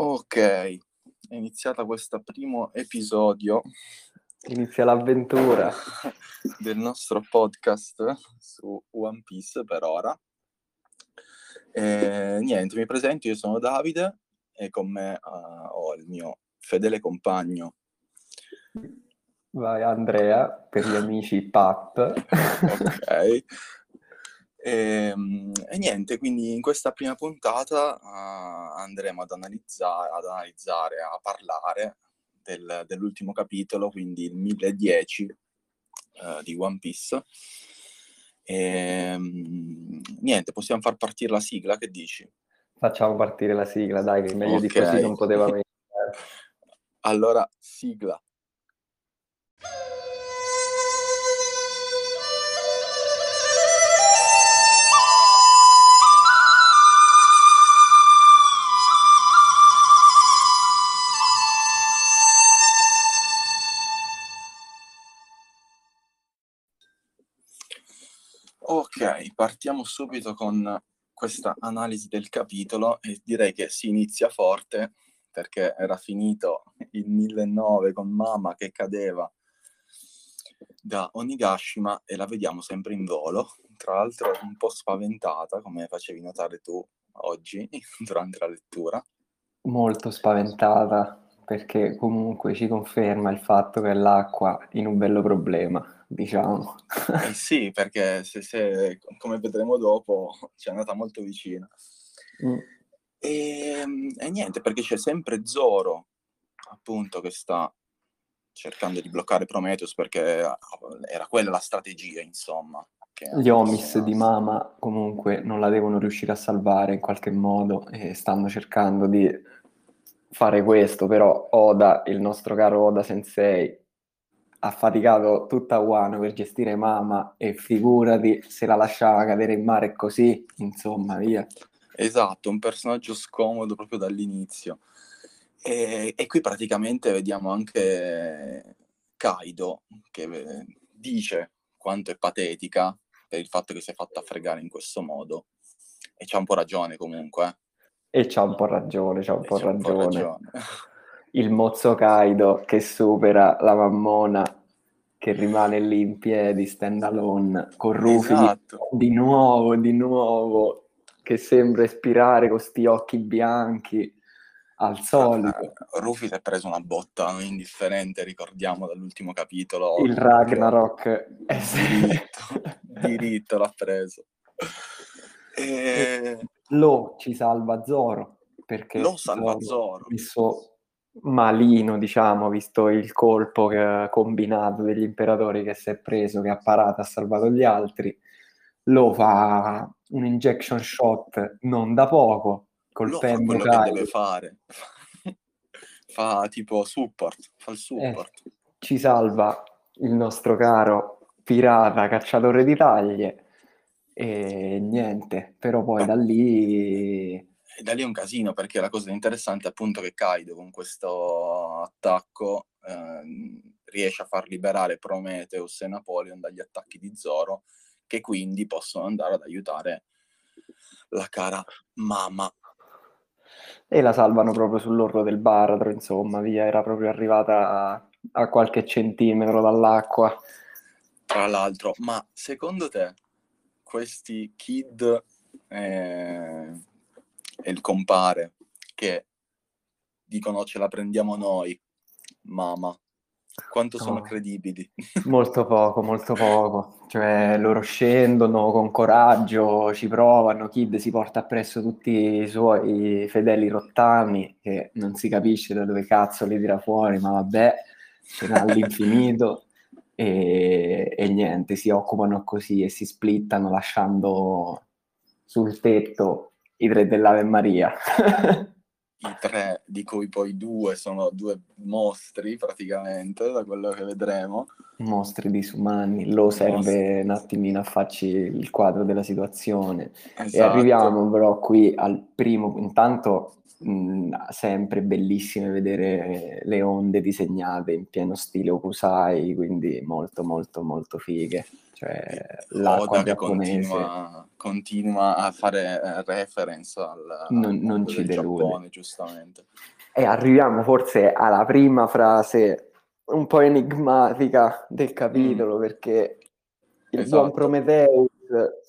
Ok, è iniziata questo primo episodio Inizia l'avventura. del nostro podcast su One Piece per ora. E, niente, mi presento, io sono Davide e con me uh, ho il mio fedele compagno. Vai Andrea, per gli amici Pap. ok. E, e, niente, quindi in questa prima puntata uh, andremo ad analizzare, ad analizzare, a parlare del, dell'ultimo capitolo, quindi il 1010 uh, di One Piece. E, um, niente, possiamo far partire la sigla, che dici? Facciamo partire la sigla, dai, che meglio okay. di così non poteva venire. allora, sigla. Ok, partiamo subito con questa analisi del capitolo e direi che si inizia forte perché era finito il 1009 con Mama che cadeva da Onigashima e la vediamo sempre in volo, tra l'altro un po' spaventata come facevi notare tu oggi durante la lettura. Molto spaventata perché comunque ci conferma il fatto che l'acqua è un bello problema diciamo. Eh sì, perché se, se, come vedremo dopo ci è andata molto vicina. Mm. E, ehm, e, niente, perché c'è sempre Zoro, appunto, che sta cercando di bloccare Prometheus perché era quella la strategia, insomma. Gli Omis di Mama comunque non la devono riuscire a salvare in qualche modo e stanno cercando di fare questo, però Oda, il nostro caro Oda Sensei, ha faticato tutta Wano per gestire Mama e figurati se la lasciava cadere in mare così, insomma, via. Esatto, un personaggio scomodo proprio dall'inizio. E, e qui praticamente vediamo anche Kaido che dice quanto è patetica per il fatto che si è fatta fregare in questo modo. E c'ha un po' ragione comunque. E c'ha un po' ragione, c'ha un, po', ragione. Un po' ragione. il mozzo Kaido che supera la mammona che rimane lì in piedi, stand alone, con Rufy esatto. di nuovo, di nuovo, che sembra ispirare con sti occhi bianchi al solito. Rufy si è preso una botta indifferente, ricordiamo dall'ultimo capitolo. Il Ragnarok. Eh diritto, diritto l'ha preso. E... Lo ci salva Zoro. Perché lo salva Zoro. Messo malino, diciamo, visto il colpo che combinato degli imperatori che si è preso, che ha parato, ha salvato gli altri, lo fa un injection shot non da poco, lo fa quello che deve fare. fa tipo support, fa il eh, support. Eh, ci salva il nostro caro pirata cacciatore di taglie e niente, però poi da lì e da lì è un casino perché la cosa interessante è appunto che Kaido con questo attacco eh, riesce a far liberare Prometheus e Napoleon dagli attacchi di Zoro che quindi possono andare ad aiutare la cara mamma. E la salvano proprio sull'orlo del baratro, insomma, via, era proprio arrivata a, a qualche centimetro dall'acqua. Tra l'altro, ma secondo te questi kid eh, e il compare che dicono ce la prendiamo noi, mamma. Quanto sono credibili? Molto poco, molto poco. Cioè, loro scendono con coraggio, ci provano, Kid si porta appresso tutti i suoi fedeli rottami, che non si capisce da dove cazzo li tira fuori, ma vabbè, ce n'ha all'infinito. E, e niente, si occupano così e si splittano lasciando sul tetto i tre dell'Ave Maria. I tre, di cui poi due sono due mostri praticamente, da quello che vedremo. mostri disumani, lo serve un attimino a farci il quadro della situazione. Esatto. E arriviamo però qui al primo, intanto mh, sempre bellissime vedere le onde disegnate in pieno stile Okusai, quindi molto molto molto fighe. Cioè, l'acqua giapponese continua, continua, a fare eh, reference al non, non ci delude. Giappone, giustamente. E arriviamo forse alla prima frase un po' enigmatica del capitolo, mm. perché il esatto. buon Prometheus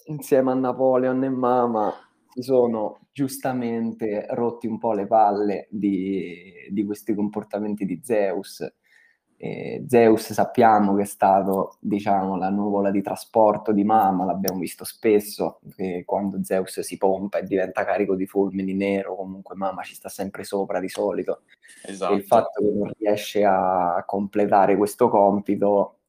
insieme a Napoleon e Mama si sono giustamente rotti un po' le palle di, di questi comportamenti di Zeus. E Zeus sappiamo che è stato, diciamo, la nuvola di trasporto di Mama, l'abbiamo visto spesso, quando Zeus si pompa e diventa carico di fulmini nero, comunque Mama ci sta sempre sopra di solito. Esatto. E il esatto. fatto che non riesce a completare questo compito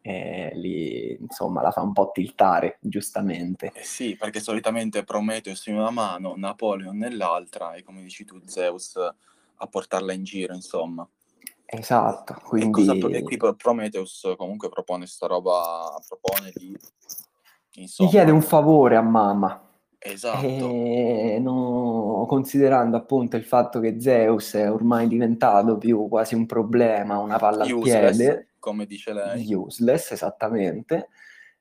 eh, lì insomma la fa un po' tiltare, giustamente. Eh sì, perché solitamente Prometheus in una mano, Napoleon nell'altra e come dici tu Zeus a portarla in giro, insomma. Esatto, quindi... E, qui Prometheus comunque propone sta roba, propone di... Insomma... Gli chiede un favore a mamma. Esatto. E no, considerando appunto il fatto che Zeus è ormai diventato più quasi un problema, una palla al piede come dice lei. Useless, esattamente.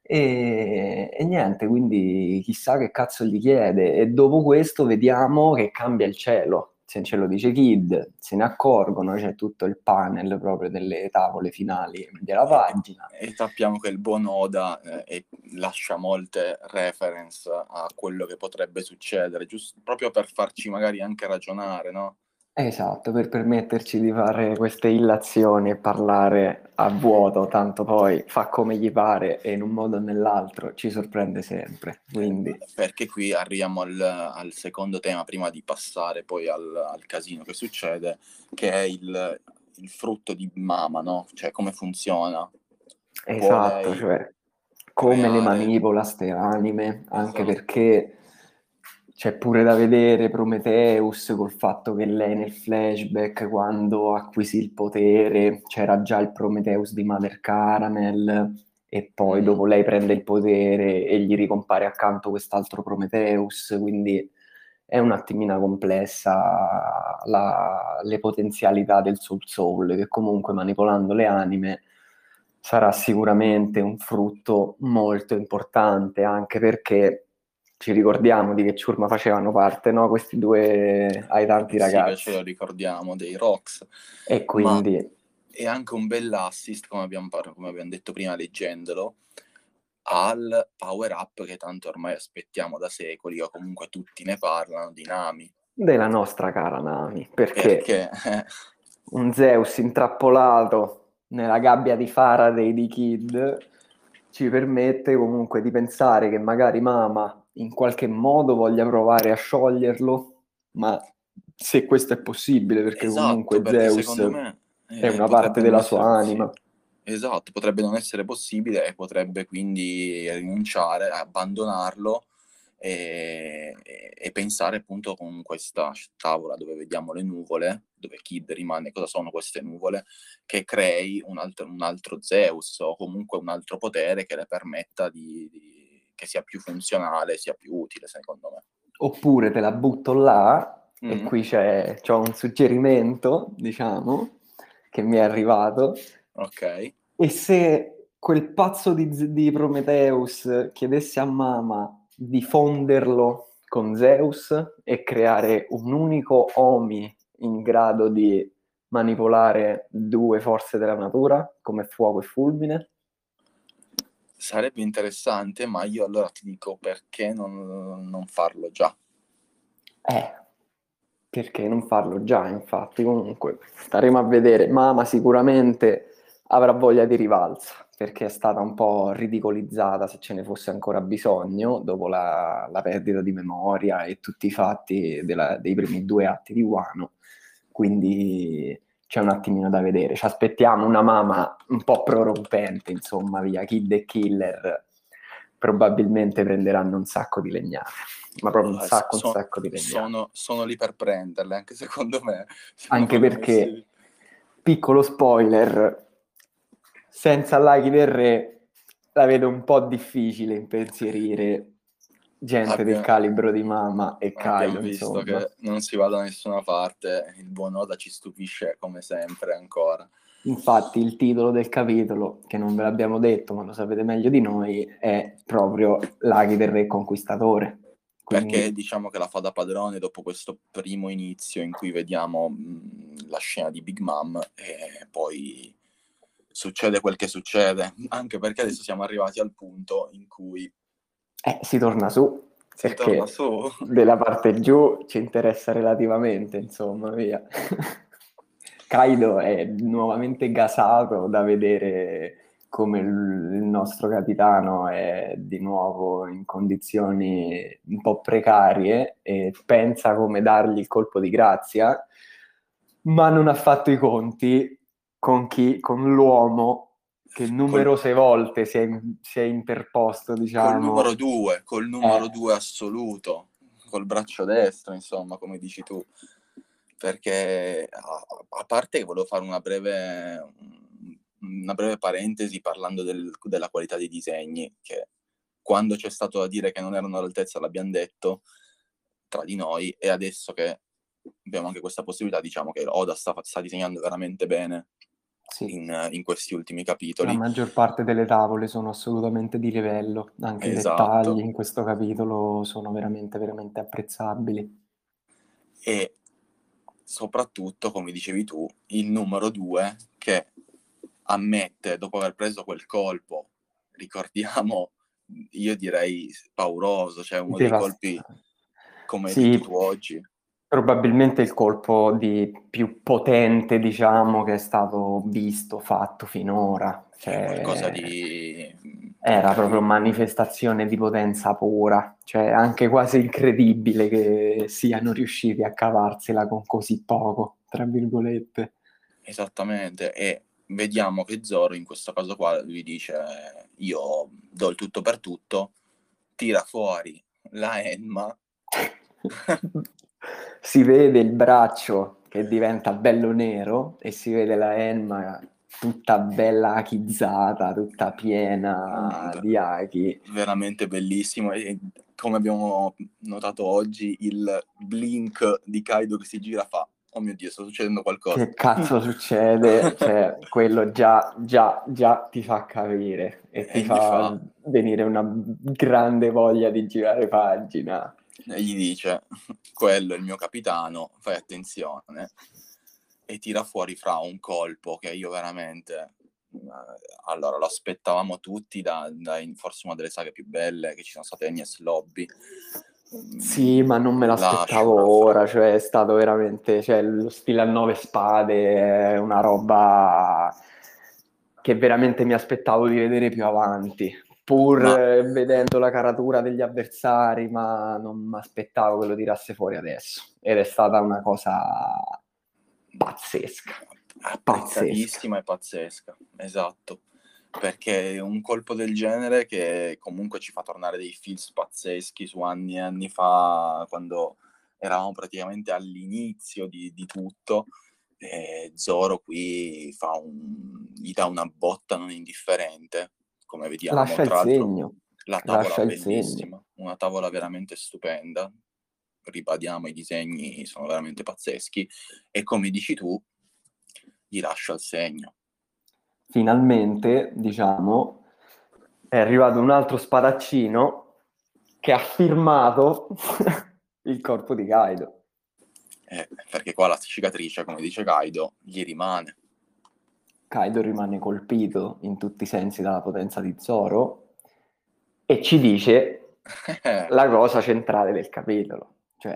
E, e, niente, quindi chissà che cazzo gli chiede. E dopo questo vediamo che cambia il cielo. Se ce lo dice Kid, se ne accorgono, c'è tutto il panel proprio delle tavole finali della pagina. E, e sappiamo che il buon Oda eh, lascia molte reference a quello che potrebbe succedere, giusto proprio per farci magari anche ragionare, no? Esatto, per permetterci di fare queste illazioni e parlare a vuoto, tanto poi fa come gli pare e in un modo o nell'altro ci sorprende sempre. Quindi... Perché qui arriviamo al, al secondo tema, prima di passare poi al, al casino che succede, che è il, il, frutto di Mama, no? Cioè come funziona. Esatto, cioè come le manipola ste anime, anche esatto. perché c'è pure da vedere Prometheus col fatto che lei nel flashback, quando acquisì il potere, c'era già il Prometheus di Mother Caramel, e poi mm. dopo lei prende il potere e gli ricompare accanto quest'altro Prometheus, quindi è un attimino complessa la, le potenzialità del Soul Soul, che comunque manipolando le anime sarà sicuramente un frutto molto importante, anche perché ci ricordiamo di che ciurma facevano parte, no? Questi due ai tanti ragazzi. Sì, ce lo ricordiamo, dei Rocks. E quindi... Ma è anche un bell'assist, come abbiamo, come abbiamo detto prima leggendolo, al power up che tanto ormai aspettiamo da secoli, o comunque tutti ne parlano, di Nami. Della nostra cara Nami, perché, perché? un Zeus intrappolato nella gabbia di Faraday di Kid ci permette comunque di pensare che magari Mama in qualche modo voglia provare a scioglierlo, ma se questo è possibile, perché esatto, comunque perché Zeus me, eh, è una parte della sua anima. Esatto, potrebbe non essere possibile e potrebbe quindi rinunciare, abbandonarlo e, e, pensare appunto con questa tavola dove vediamo le nuvole, dove Kid rimane, cosa sono queste nuvole, che crei un altro, un altro Zeus o comunque un altro potere che le permetta di, di che sia più funzionale, sia più utile, secondo me. Oppure te la butto là, mm-hmm. e qui c'è, c'è un suggerimento, diciamo, che mi è arrivato. Ok. E se quel pazzo di, di Prometheus chiedesse a Mama di fonderlo con Zeus e creare un unico Omi in grado di manipolare due forze della natura, come fuoco e fulmine, Sarebbe interessante, ma io allora ti dico perché non, non farlo già. Eh, perché non farlo già, infatti. Comunque, staremo a vedere. Mama sicuramente avrà voglia di rivalsa, perché è stata un po' ridicolizzata, se ce ne fosse ancora bisogno, dopo la, la perdita di memoria e tutti i fatti della, dei primi due atti di Wano. Quindi c'è un attimino da vedere. Ci aspettiamo una mama un po' prorompente, insomma, via Kid e Killer probabilmente prenderanno un sacco di legnate, ma proprio un sacco, sono, un sacco di legnate. Sono, sono, lì per prenderle, anche secondo me. Anche perché, messi... piccolo spoiler, senza laghi del re la vedo un po' difficile impensierire gente Abbiamo- del calibro di Mama e Kaido, visto insomma. che non si va da nessuna parte, il buon Oda ci stupisce come sempre ancora. Infatti il titolo del capitolo, che non ve l'abbiamo detto, ma lo sapete meglio di noi, è proprio Laghi del Re Conquistatore. Quindi- Perché diciamo che la fa da padrone dopo questo primo inizio in cui vediamo mh, la scena di Big Mom e poi succede quel che succede, anche perché adesso siamo arrivati al punto in cui eh, si torna su, si perché torna su. della parte giù ci interessa relativamente, insomma, via. Kaido è nuovamente gasato da vedere come il nostro capitano è di nuovo in condizioni un po' precarie e pensa come dargli il colpo di grazia, ma non ha fatto i conti con chi, con l'uomo che numerose volte si è, si è interposto, Col diciamo. numero due, col numero Eh. due assoluto, col braccio destro, insomma, come dici tu. Perché a, a parte che volevo fare una breve, una breve parentesi parlando del- della qualità dei disegni, che quando c'è stato da dire che non erano all'altezza l'abbiamo detto tra di noi e adesso che abbiamo anche questa possibilità, diciamo che Oda sta, sta disegnando veramente bene Sì. in, in questi ultimi La capitoli. maggior parte delle tavole sono assolutamente di livello, anche i Esatto. dettagli in questo capitolo sono veramente, veramente apprezzabili. e soprattutto, come dicevi tu, il numero due che ammette, dopo aver preso quel colpo, ricordiamo, io direi pauroso, cioè uno dei colpi, come Sì. tu oggi, Probabilmente il colpo di più potente, diciamo, che è stato visto, fatto finora. Cioè, qualcosa di... Era proprio manifestazione di potenza pura, cioè anche quasi incredibile che siano riusciti a cavarsela con così poco, tra virgolette. Esattamente, e vediamo che Zoro in questo caso qua lui dice io do il tutto per tutto, tira fuori la Enma, si vede il braccio che diventa bello nero e si vede la Enma tutta bella achizzata, tutta piena Mm. di aki. veramente bellissimo e come abbiamo notato oggi il blink di Kaido che si gira fa oh mio dio sta succedendo qualcosa Che cazzo succede? Cioè, quello già, già, già ti fa capire e ti E gli fa fa- venire una grande voglia di girare pagina. E gli dice quello è il mio capitano fai attenzione. E tira fuori fra un colpo che io veramente eh, allora lo aspettavamo tutti da, da forse una delle saghe più belle che ci sono state Enies Lobby. Sì, ma non me l'aspettavo Lascio, ora, cioè è stato veramente, cioè lo stile a nove spade è una roba che veramente mi aspettavo di vedere più avanti, pur Ma- eh, vedendo la caratura degli avversari, ma non mi aspettavo che lo tirasse fuori adesso. Ed è stata una cosa pazzesca. apprezzatissima e pazzesca, esatto, perché un colpo del genere che comunque ci fa tornare dei feels pazzeschi su anni e anni fa, quando eravamo praticamente all'inizio di, di tutto, e Zoro qui fa un, gli dà una botta non indifferente, come vediamo, Lascia il tra l'altro segno. la tavola lascia il bellissima, una tavola veramente stupenda, ribadiamo i disegni sono veramente pazzeschi e come dici tu gli lascia il segno. finalmente, diciamo, è arrivato un altro spadaccino che ha firmato il corpo di Kaido. Eh, perché qua la cicatrice, come dice Kaido, gli rimane. Kaido rimane colpito in tutti i sensi dalla potenza di Zoro e ci dice la cosa centrale del capitolo, cioè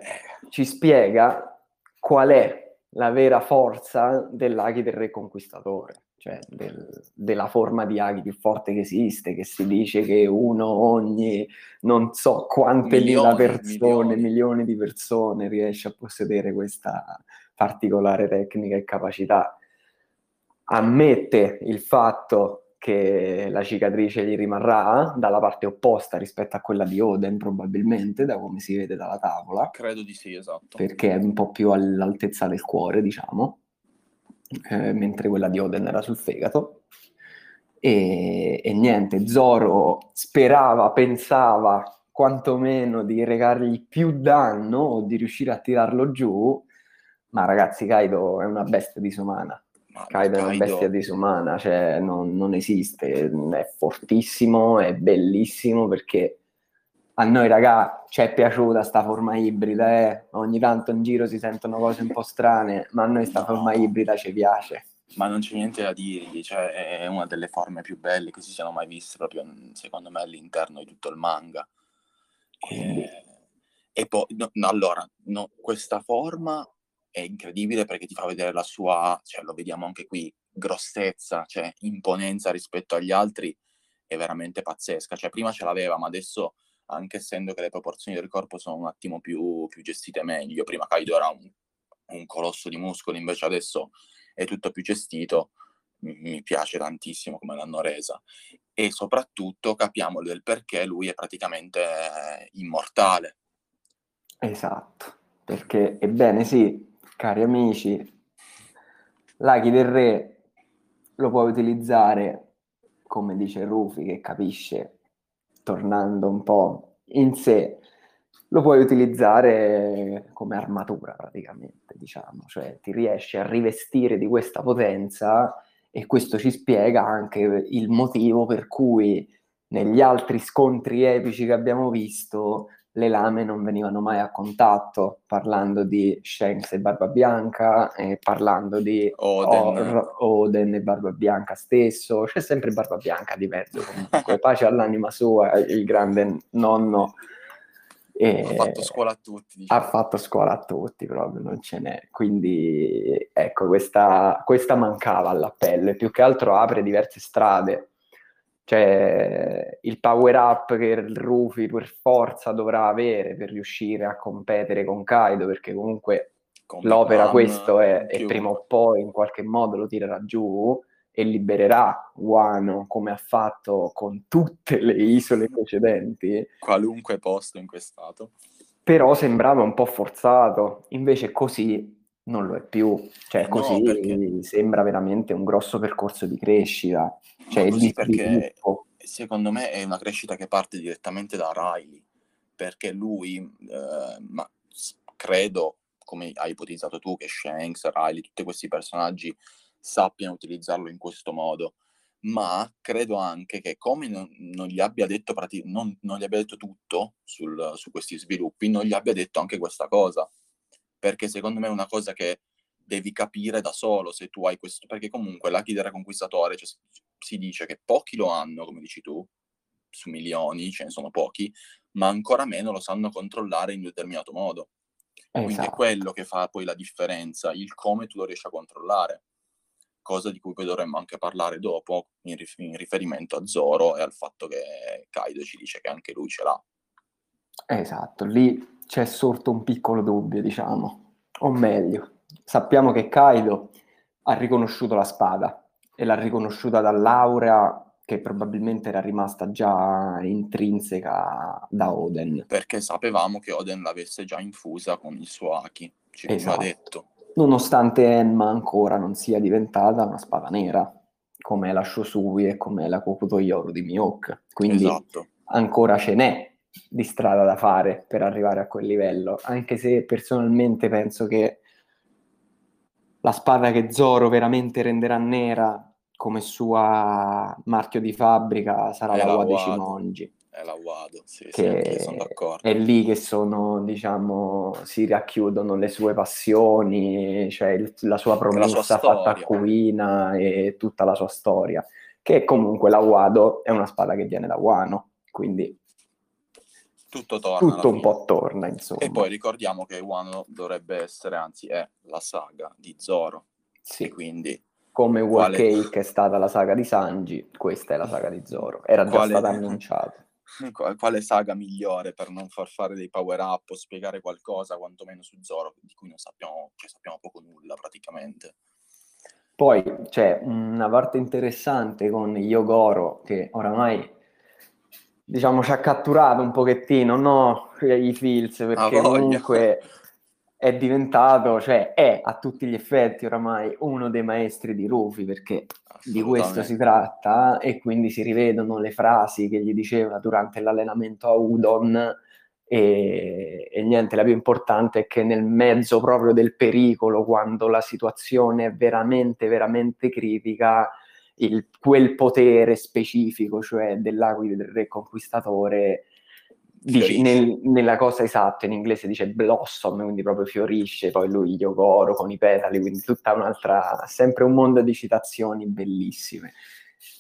ci spiega qual è la vera forza dell'Aghi del Re Conquistatore, cioè del- della forma di Aghi più forte che esiste, che si dice che uno ogni non so quante mila Milioni, persone, milioni. milioni di persone riesce a possedere questa particolare tecnica e capacità. Ammette il fatto che la cicatrice gli rimarrà dalla parte opposta rispetto a quella di Oden, probabilmente, da come si vede dalla tavola Credo di sì, esatto. perché è un po' più all'altezza del cuore, diciamo, eh, mentre quella di Oden era sul fegato. E, e niente, Zoro sperava, pensava quantomeno di recargli più danno o di riuscire a tirarlo giù, ma ragazzi, Kaido è una bestia disumana. Ma Kaido è una bestia disumana, cioè non, non, esiste, è fortissimo, è bellissimo perché a noi raga ci è piaciuta sta forma ibrida, eh? ogni tanto in giro si sentono cose un po' strane, ma a noi sta no. forma ibrida ci piace. Ma non c'è niente da dirgli, cioè è una delle forme più belle che si siano mai viste proprio secondo me all'interno di tutto il manga. E, e poi, no, allora, no, questa forma è incredibile perché ti fa vedere la sua, cioè lo vediamo anche qui, grossezza, cioè imponenza rispetto agli altri è veramente pazzesca. Cioè prima ce l'aveva, ma adesso, anche essendo che le proporzioni del corpo sono un attimo più, più gestite meglio, prima Kaido era un, un, colosso di muscoli, invece adesso è tutto più gestito, mi piace tantissimo come l'hanno resa. E soprattutto capiamo del perché lui è praticamente immortale. Esatto, perché ebbene sì, cari amici, l'Aki del Re lo puoi utilizzare, come dice Rufi, che capisce, tornando un po' in sé, lo puoi utilizzare come armatura praticamente, diciamo, cioè ti riesci a rivestire di questa potenza e questo ci spiega anche il motivo per cui negli altri scontri epici che abbiamo visto le lame non venivano mai a contatto, parlando di Shanks e Barba Bianca, e parlando di Oden. Or, Oden e Barba Bianca stesso, c'è sempre Barba Bianca di mezzo comunque, pace all'anima sua, il grande nonno. E ha fatto scuola a tutti. Diciamo. Ha fatto scuola a tutti, proprio non ce n'è. Quindi ecco, questa, questa mancava all'appello e più che altro apre diverse strade cioè il power up che il Rufi per forza dovrà avere per riuscire a competere con Kaido, perché comunque Come l'opera questo è, e prima o poi in qualche modo lo tirerà giù e libererà Wano come ha fatto con tutte le isole precedenti. Qualunque posto in cui è stato. Però sembrava un po' forzato, invece così non lo è più, cioè così no, perché... sembra veramente un grosso percorso di crescita. Cioè, così perché secondo me è una crescita che parte direttamente da Riley, perché lui, eh, ma credo, come hai ipotizzato tu, che Shanks, Riley, tutti questi personaggi sappiano utilizzarlo in questo modo, ma credo anche che come non, non gli abbia detto, non, non, gli abbia detto tutto sul, su questi sviluppi, non gli abbia detto anche questa cosa, perché secondo me è una cosa che devi capire da solo se tu hai questo, perché comunque la Kidera Conquistatore cioè, si dice che pochi lo hanno, come dici tu, su milioni, ce ne sono pochi, ma ancora meno lo sanno controllare in determinato modo. Esatto. Quindi è esatto. quello che fa poi la differenza, il come tu lo riesci a controllare, cosa di cui poi dovremmo anche parlare dopo in, rif- in riferimento a Zoro e al fatto che Kaido ci dice che anche lui ce l'ha. Esatto, lì c'è sorto un piccolo dubbio, diciamo, o meglio, sappiamo che Kaido ha riconosciuto la spada e l'ha riconosciuta dall'aura che probabilmente era rimasta già intrinseca da Oden. Perché sapevamo che Oden l'avesse già infusa con il suo Aki, ci esatto. detto. Nonostante Enma ancora non sia diventata una spada nera, come la Shosui e come la Kokuto Yoru di Mihawk. Quindi esatto. ancora ce n'è di strada da fare per arrivare a quel livello, anche se personalmente penso che la spada che Zoro veramente renderà nera come sua marchio di fabbrica sarà è la Wado Cimongi. È la Wado, sì, che sì, sono d'accordo. È lì che sono, diciamo, si racchiudono le sue passioni, cioè il, la sua promessa la sua fatta a Kuina e tutta la sua storia. Che comunque la Wado è una spada che viene da Wano, quindi tutto torna. Tutto un po' torna, insomma. E poi ricordiamo che Wano dovrebbe essere, anzi è la saga di Zoro. Sì. E quindi... Come War quale... Cake è stata la saga di Sanji, questa è la saga di Zoro. Era già quale... stata annunciata. Quale saga migliore per non far fare dei power up o spiegare qualcosa, quantomeno su Zoro, di cui non sappiamo, cioè sappiamo poco nulla praticamente. Poi c'è una parte interessante con Yogoro che oramai diciamo, ci ha catturato un pochettino, no? I feels, perché comunque è diventato, cioè è a tutti gli effetti oramai uno dei maestri di Rufi, perché di questo si tratta, e quindi si rivedono le frasi che gli diceva durante l'allenamento a Udon, e, e, niente, la più importante è che nel mezzo proprio del pericolo, quando la situazione è veramente, veramente critica, il, quel potere specifico, cioè dell'Aquila del Re Conquistatore, dici, nel, nella cosa esatta, in inglese dice blossom, quindi proprio fiorisce, poi lui Yogoro con i petali, quindi tutta un'altra, sempre un mondo di citazioni bellissime.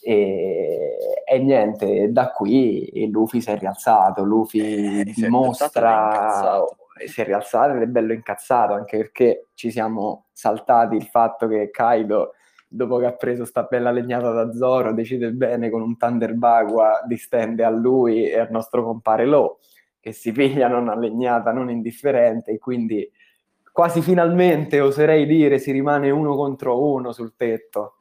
E, e niente, da qui Luffy si è rialzato, Luffy eh, dimostra, si è rialzato ed è bello incazzato, anche perché ci siamo saltati il fatto che Kaido dopo che ha preso sta bella legnata da Zoro, decide bene con un Thunder Bagua distende a lui e al nostro compare Lo, che si pigliano una legnata non indifferente, e quindi quasi finalmente, oserei dire, si rimane uno contro uno sul tetto.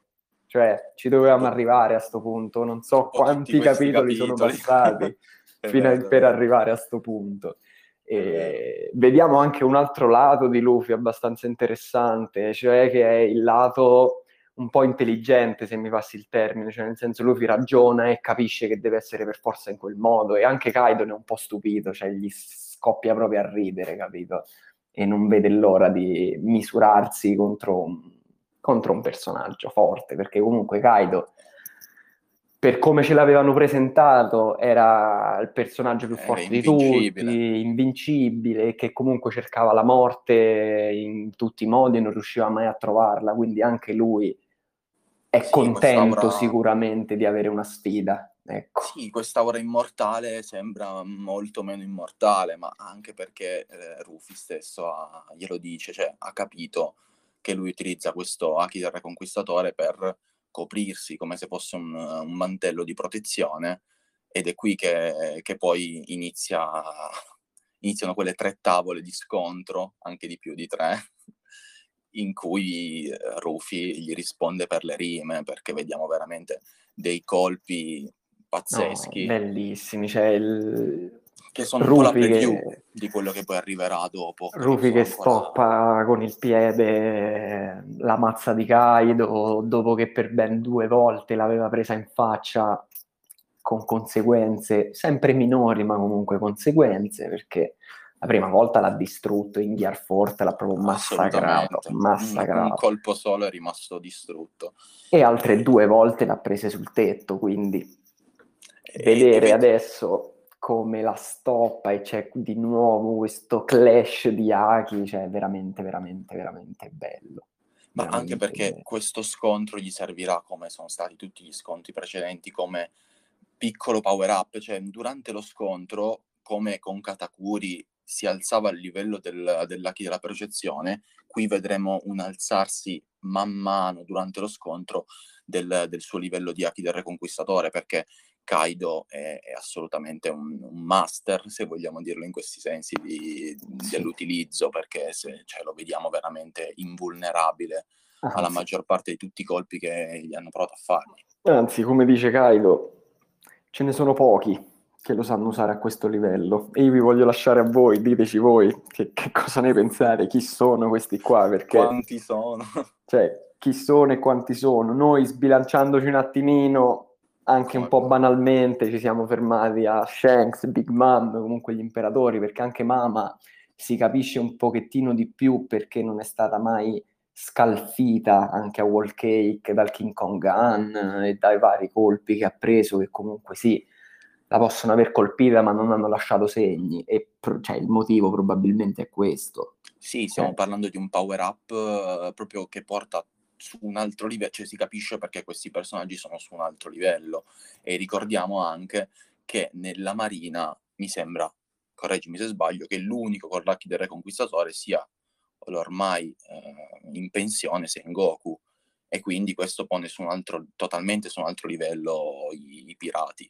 Cioè, ci dovevamo arrivare a questo punto, non so quanti capitoli, capitoli, sono passati fino a, per arrivare a questo punto. E vediamo anche un altro lato di Luffy abbastanza interessante, cioè che è il lato un po' intelligente, se mi passi il termine, cioè nel senso lui ragiona e capisce che deve essere per forza in quel modo e anche Kaido è un po' stupito, cioè gli scoppia proprio a ridere, capito? E non vede l'ora di misurarsi contro un, contro un personaggio forte, perché comunque Kaido per come ce l'avevano presentato, era il personaggio più forte di tutti, invincibile, che comunque cercava la morte in tutti i modi e non riusciva mai a trovarla, quindi anche lui è sì, contento aura... sicuramente di avere una sfida. Ecco. Sì, quest'aura immortale sembra molto meno immortale, ma anche perché eh, Rufy stesso ha, glielo dice, cioè ha capito che lui utilizza questo Aki del Reconquistatore per coprirsi come se fosse un, un mantello di protezione ed è qui che, che poi inizia, iniziano quelle tre tavole di scontro, anche di più di tre, in cui eh, Rufy gli risponde per le rime, perché vediamo veramente dei colpi pazzeschi. No, bellissimi, cioè il... Che sono Rufy un la preview che... di quello che poi arriverà dopo. Rufy che ancora... stoppa con il piede la mazza di Kaido dopo che per ben due volte l'aveva presa in faccia con conseguenze sempre minori, ma comunque conseguenze, perché la prima volta l'ha distrutto in Gear Forte, l'ha proprio massacrato, massacrato. Un, colpo solo è rimasto distrutto. E altre due volte l'ha prese sul tetto, quindi e, vedere e adesso come la stoppa e c'è di nuovo questo clash di Aki, cioè veramente, veramente, veramente bello. Ma veramente anche perché bello. questo scontro gli servirà, come sono stati tutti gli scontri precedenti, come piccolo power up, cioè durante lo scontro, come con Katakuri si alzava il livello del, dell'Aki della percezione, qui vedremo un alzarsi man mano durante lo scontro del, del suo livello di Aki del Reconquistatore, perché Kaido è, è assolutamente un, un, master, se vogliamo dirlo in questi sensi, di, sì. dell'utilizzo, perché se, cioè, lo vediamo veramente invulnerabile ah, alla sì. maggior parte di tutti i colpi che gli hanno provato a fargli. Anzi, come dice Kaido, ce ne sono pochi che lo sanno usare a questo livello. E io vi voglio lasciare a voi, diteci voi che, che cosa ne pensate, chi sono questi qua, perché... Quanti sono? Cioè, chi sono e quanti sono. Noi sbilanciandoci un attimino, anche un po' banalmente, ci siamo fermati a Shanks, Big Mom, comunque gli imperatori, perché anche Mama si capisce un pochettino di più perché non è stata mai scalfita anche a Wall Cake dal King Kong Gun e dai vari colpi che ha preso, che comunque sì, la possono aver colpita ma non hanno lasciato segni e cioè, il motivo probabilmente è questo. Sì, stiamo eh. parlando di un power up uh, proprio che porta su un altro livello, cioè si capisce perché questi personaggi sono su un altro livello e ricordiamo anche che nella Marina mi sembra, correggimi se sbaglio, che l'unico l'archi del Reconquistatore sia l'ormai eh, in pensione Sengoku e quindi questo pone su un altro, totalmente su un altro livello i, i pirati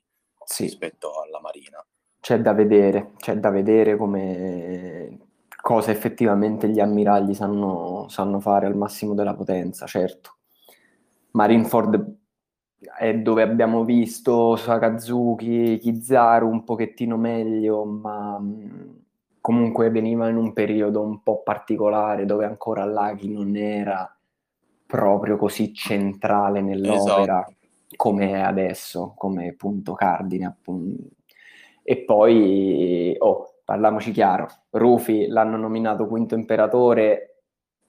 sì. rispetto alla Marina. C'è da vedere, c'è da vedere come cosa effettivamente gli ammiragli sanno, sanno fare al massimo della potenza, certo. Marineford è dove abbiamo visto Sakazuki, Kizaru un pochettino meglio, ma comunque veniva in un periodo un po' particolare dove ancora Laghi non era proprio così centrale nell'opera esatto. Come è adesso, come punto cardine appunto. E poi, oh, parliamoci chiaro, Rufi l'hanno nominato quinto imperatore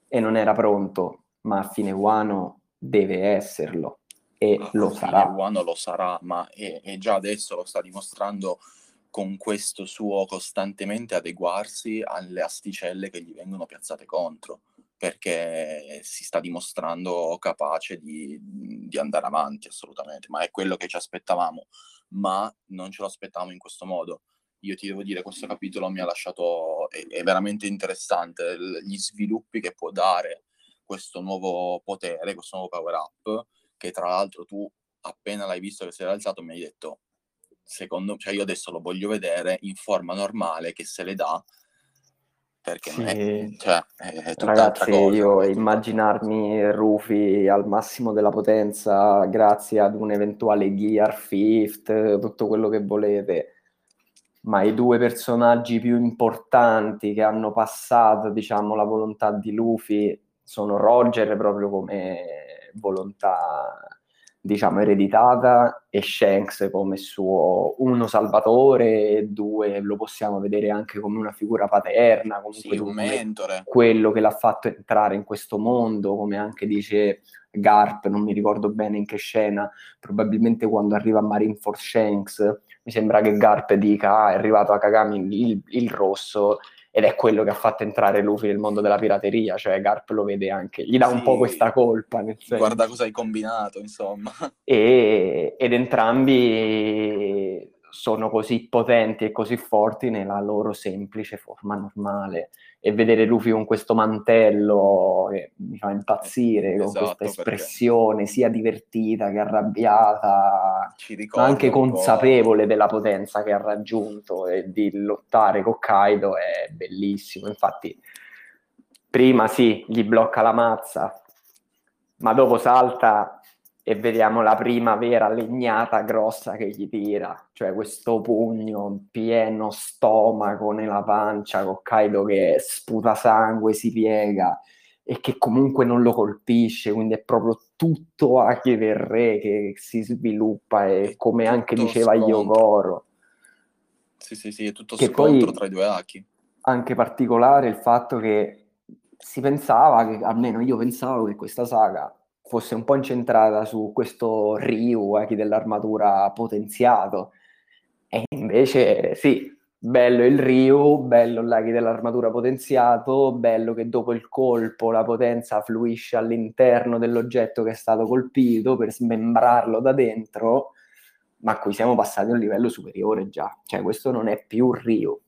e non era pronto, ma a fine Wano deve esserlo e ah, lo sarà. Wano lo sarà, ma è, è già adesso lo sta dimostrando con questo suo costantemente adeguarsi alle asticelle che gli vengono piazzate contro, perché si sta dimostrando capace di, di andare avanti assolutamente, ma è quello che ci aspettavamo, ma non ce lo aspettavamo in questo modo. Io ti devo dire, questo capitolo mi ha lasciato, è, è veramente interessante, gli sviluppi che può dare questo nuovo potere, questo nuovo power up, che tra l'altro tu appena l'hai visto che si era alzato mi hai detto secondo cioè io adesso lo voglio vedere in forma normale che se le dà perché sì. è, cioè, è ragazzi cosa, io immaginarmi Rufi al massimo della potenza grazie ad un eventuale gear fifth tutto quello che volete ma i due personaggi più importanti che hanno passato diciamo la volontà di Luffy sono Roger proprio come volontà diciamo, ereditata e Shanks come suo uno salvatore e due lo possiamo vedere anche come una figura paterna, comunque sì, un mentore. quello che l'ha fatto entrare in questo mondo, come anche dice Garp, non mi ricordo bene in che scena, probabilmente quando arriva a Marineford Shanks, mi sembra che Garp dica ah, è arrivato a Kagami il, il rosso ed è quello che ha fatto entrare Luffy nel mondo della pirateria, cioè Garp lo vede anche, gli dà sì, un po' questa colpa. Guarda cosa hai combinato, insomma. E, ed entrambi sono così potenti e così forti nella loro semplice forma normale e vedere Luffy con questo mantello che mi fa impazzire, esatto, con questa espressione perché... sia divertita che arrabbiata, ma anche consapevole della potenza che ha raggiunto e di lottare con Kaido è bellissimo. Infatti, prima sì, gli blocca la mazza, ma dopo salta e vediamo la prima vera legnata grossa che gli tira, cioè questo pugno pieno stomaco nella pancia con Kaido che sputa sangue, si piega e che comunque non lo colpisce, quindi è proprio tutto Aki del Re che si sviluppa e come anche diceva scontro. Yogoro. Sì, sì, sì, è tutto che scontro tra i due Aki. Anche particolare il fatto che si pensava, che almeno io pensavo che questa saga fosse un po' incentrata su questo Ryu, eh, dell'armatura potenziato. E invece sì, bello il Ryu, bello l'Aki dell'armatura potenziato, bello che dopo il colpo la potenza fluisce all'interno dell'oggetto che è stato colpito per smembrarlo da dentro, ma qui siamo passati a un livello superiore già. Cioè questo non è più Ryu,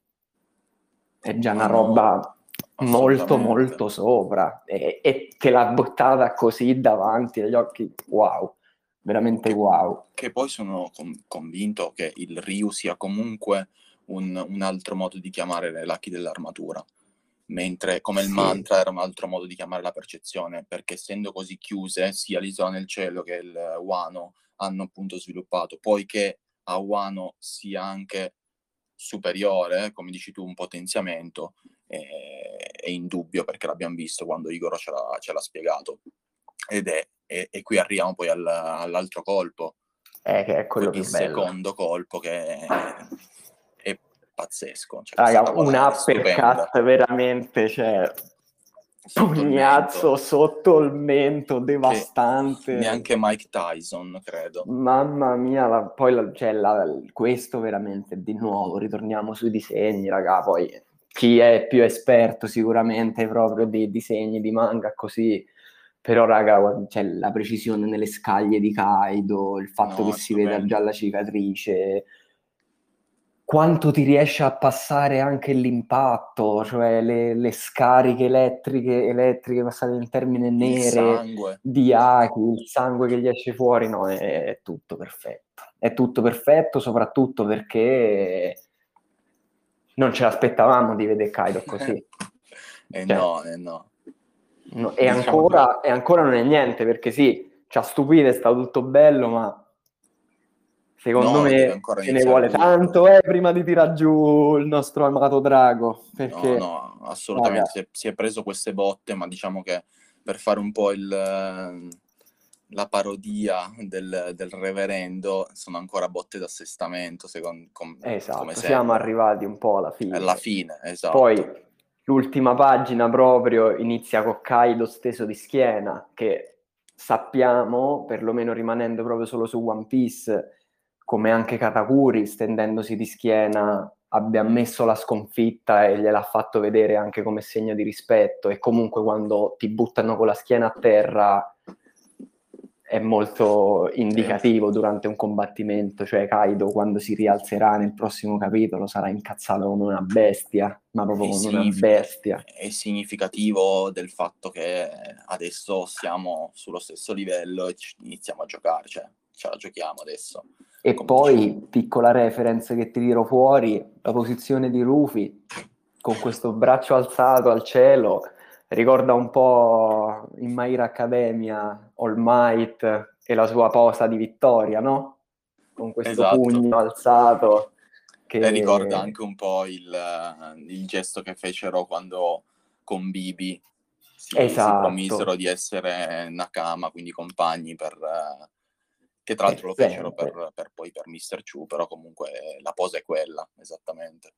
è già una roba molto molto sopra. E, e che l'ha buttata così davanti agli occhi. Wow. Veramente wow. che poi sono con- convinto che il Ryu sia comunque un, un altro modo di chiamare le lacchi dell'armatura. Mentre come il mantra era un altro modo di chiamare la percezione perché essendo così chiuse sia l'isola nel cielo che il Wano hanno appunto sviluppato. Poiché a Wano sia anche superiore, come dici tu, un potenziamento, è, è indubbio perché l'abbiamo visto quando Igor ce l'ha, ce l'ha spiegato. Ed è, e, e qui arriviamo poi al, all'altro colpo, eh, che è quello il secondo colpo che è, è pazzesco. Cioè, Raga, un uppercut veramente, cioè, pugnazzo sotto il mento devastante. Che neanche Mike Tyson, credo. Mamma mia, la, poi la, cioè, la, questo veramente, di nuovo, ritorniamo sui disegni, raga, poi chi è più esperto sicuramente proprio di disegni di manga così, però raga, cioè, la precisione nelle scaglie di Kaido, il fatto no, che si veda già la cicatrice, quanto ti riesce a passare anche l'impatto, cioè le, le scariche elettriche, elettriche passate in termine nere di Aki, il sangue che gli esce fuori, no, è, è tutto perfetto. È tutto perfetto soprattutto perché non ce l'aspettavamo di vedere Kaido così. eh cioè, no, eh no. no e, diciamo ancora, che... e ancora non è niente perché sì, ci ha stupito, è stato tutto bello, ma Secondo no, me se ne vuole tanto eh, prima di tirare giù il nostro amato drago. Perché... No, no, assolutamente. Si è, si è, preso queste botte, ma diciamo che per fare un po' il, la parodia del, del, reverendo sono ancora botte d'assestamento, secondo com, esatto, come siamo arrivati un po' alla fine. Alla fine, esatto. Poi l'ultima pagina proprio inizia con Kaido steso di schiena, che sappiamo, perlomeno rimanendo proprio solo su One Piece, come anche Katakuri, stendendosi di schiena, abbia ammesso la sconfitta e gliel'ha fatto vedere anche come segno di rispetto e comunque quando ti buttano con la schiena a terra è molto indicativo durante un combattimento, cioè Kaido quando si rialzerà nel prossimo capitolo sarà incazzato come una bestia, ma proprio come una bestia. È significativo del fatto che adesso siamo sullo stesso livello e iniziamo a giocare, cioè ce la giochiamo adesso. E poi, diciamo. piccola reference che ti tiro fuori, la posizione di Rufi con questo braccio alzato al cielo ricorda un po' in My Hero Academia All Might e la sua posa di vittoria, no? Con questo esatto. pugno alzato. Che... E ricorda anche un po' il, il, gesto che fecero quando con Bibi si, esatto. si promisero di essere Nakama, quindi compagni per che tra l'altro lo fecero per, per, poi per Mr. Chu, però comunque la posa è quella, esattamente.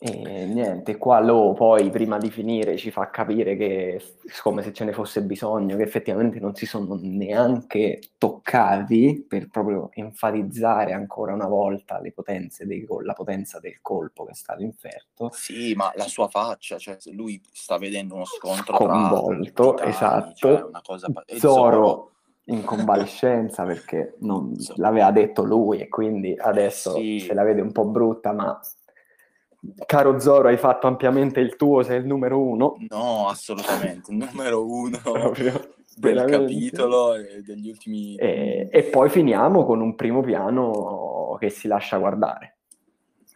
E niente, qua Lo poi prima di finire ci fa capire che come se ce ne fosse bisogno, che effettivamente non si sono neanche toccati per proprio enfatizzare ancora una volta le potenze dei, la potenza del colpo che è stato inferto. Sì, ma la sua faccia, cioè lui sta vedendo uno scontro sconvolto, titani, esatto. Cioè una cosa... Zoro in convalescenza perché non l'aveva detto lui e quindi adesso sì. se la vede un po' brutta, ma caro Zoro hai fatto ampiamente il tuo, sei il numero uno. No, assolutamente, il numero uno Proprio, del veramente. capitolo e degli ultimi... E, e, poi finiamo con un primo piano che si lascia guardare.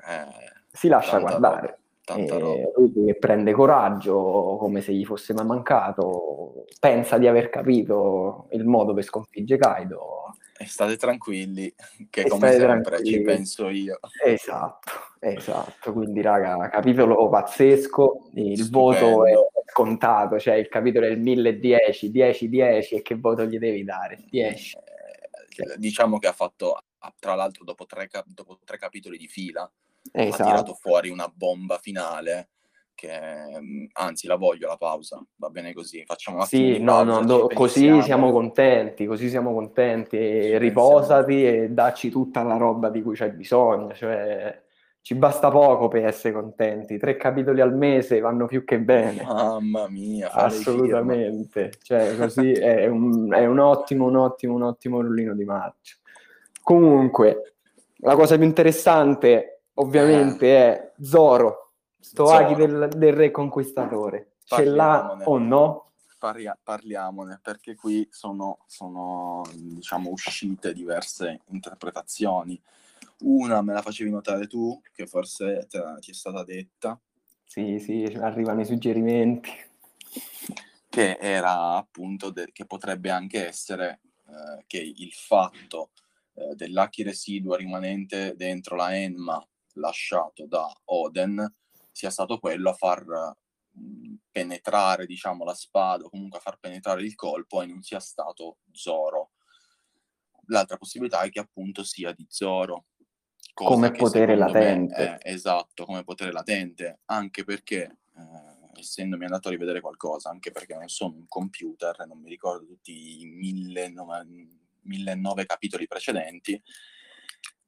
Eh, si lascia guardare. Roba roba. Lui prende coraggio come se gli fosse mai mancato, pensa di aver capito il modo per sconfiggere Kaido. E state tranquilli, che e come sempre tranquilli. ci penso io. Esatto, esatto. Quindi, raga, capitolo pazzesco, il Stupendo. voto è scontato, cioè il capitolo è il 1010, 10-10 e che voto gli devi dare? 10. Eh, diciamo che ha fatto, tra l'altro, dopo tre, dopo tre capitoli di fila, esatto. ha tirato fuori una bomba finale che mm, anzi la voglio la pausa, va bene così, facciamo una Sì, no, pausa, no, no così siamo contenti, così siamo contenti, riposati e dacci tutta la roba di cui c'hai bisogno, cioè ci basta poco per essere contenti, tre capitoli al mese vanno più che bene. Mamma mia, assolutamente, cioè così è un, è un ottimo, un ottimo, un ottimo rullino di marcia. Comunque, la cosa più interessante ovviamente eh. è Zoro, Stoaghi del, del, re conquistatore. Ce l'ha o no? Parlia- parliamone, perché qui sono, sono, diciamo, uscite diverse interpretazioni. Una me la facevi notare tu, che forse te, ti è stata detta. Sì, sì, arrivano i suggerimenti. Che era appunto de- che potrebbe anche essere eh, che il fatto eh, dell'Aki residuo rimanente dentro la Enma lasciato da Oden sia stato quello a far mh, penetrare, diciamo, la spada o comunque a far penetrare il colpo e non sia stato Zoro. L'altra possibilità è che appunto sia di Zoro. Come potere latente. È, esatto, come potere latente, anche perché, eh, essendomi andato a rivedere qualcosa, anche perché non sono un computer, non mi ricordo tutti i mille, nove, mille nove capitoli precedenti,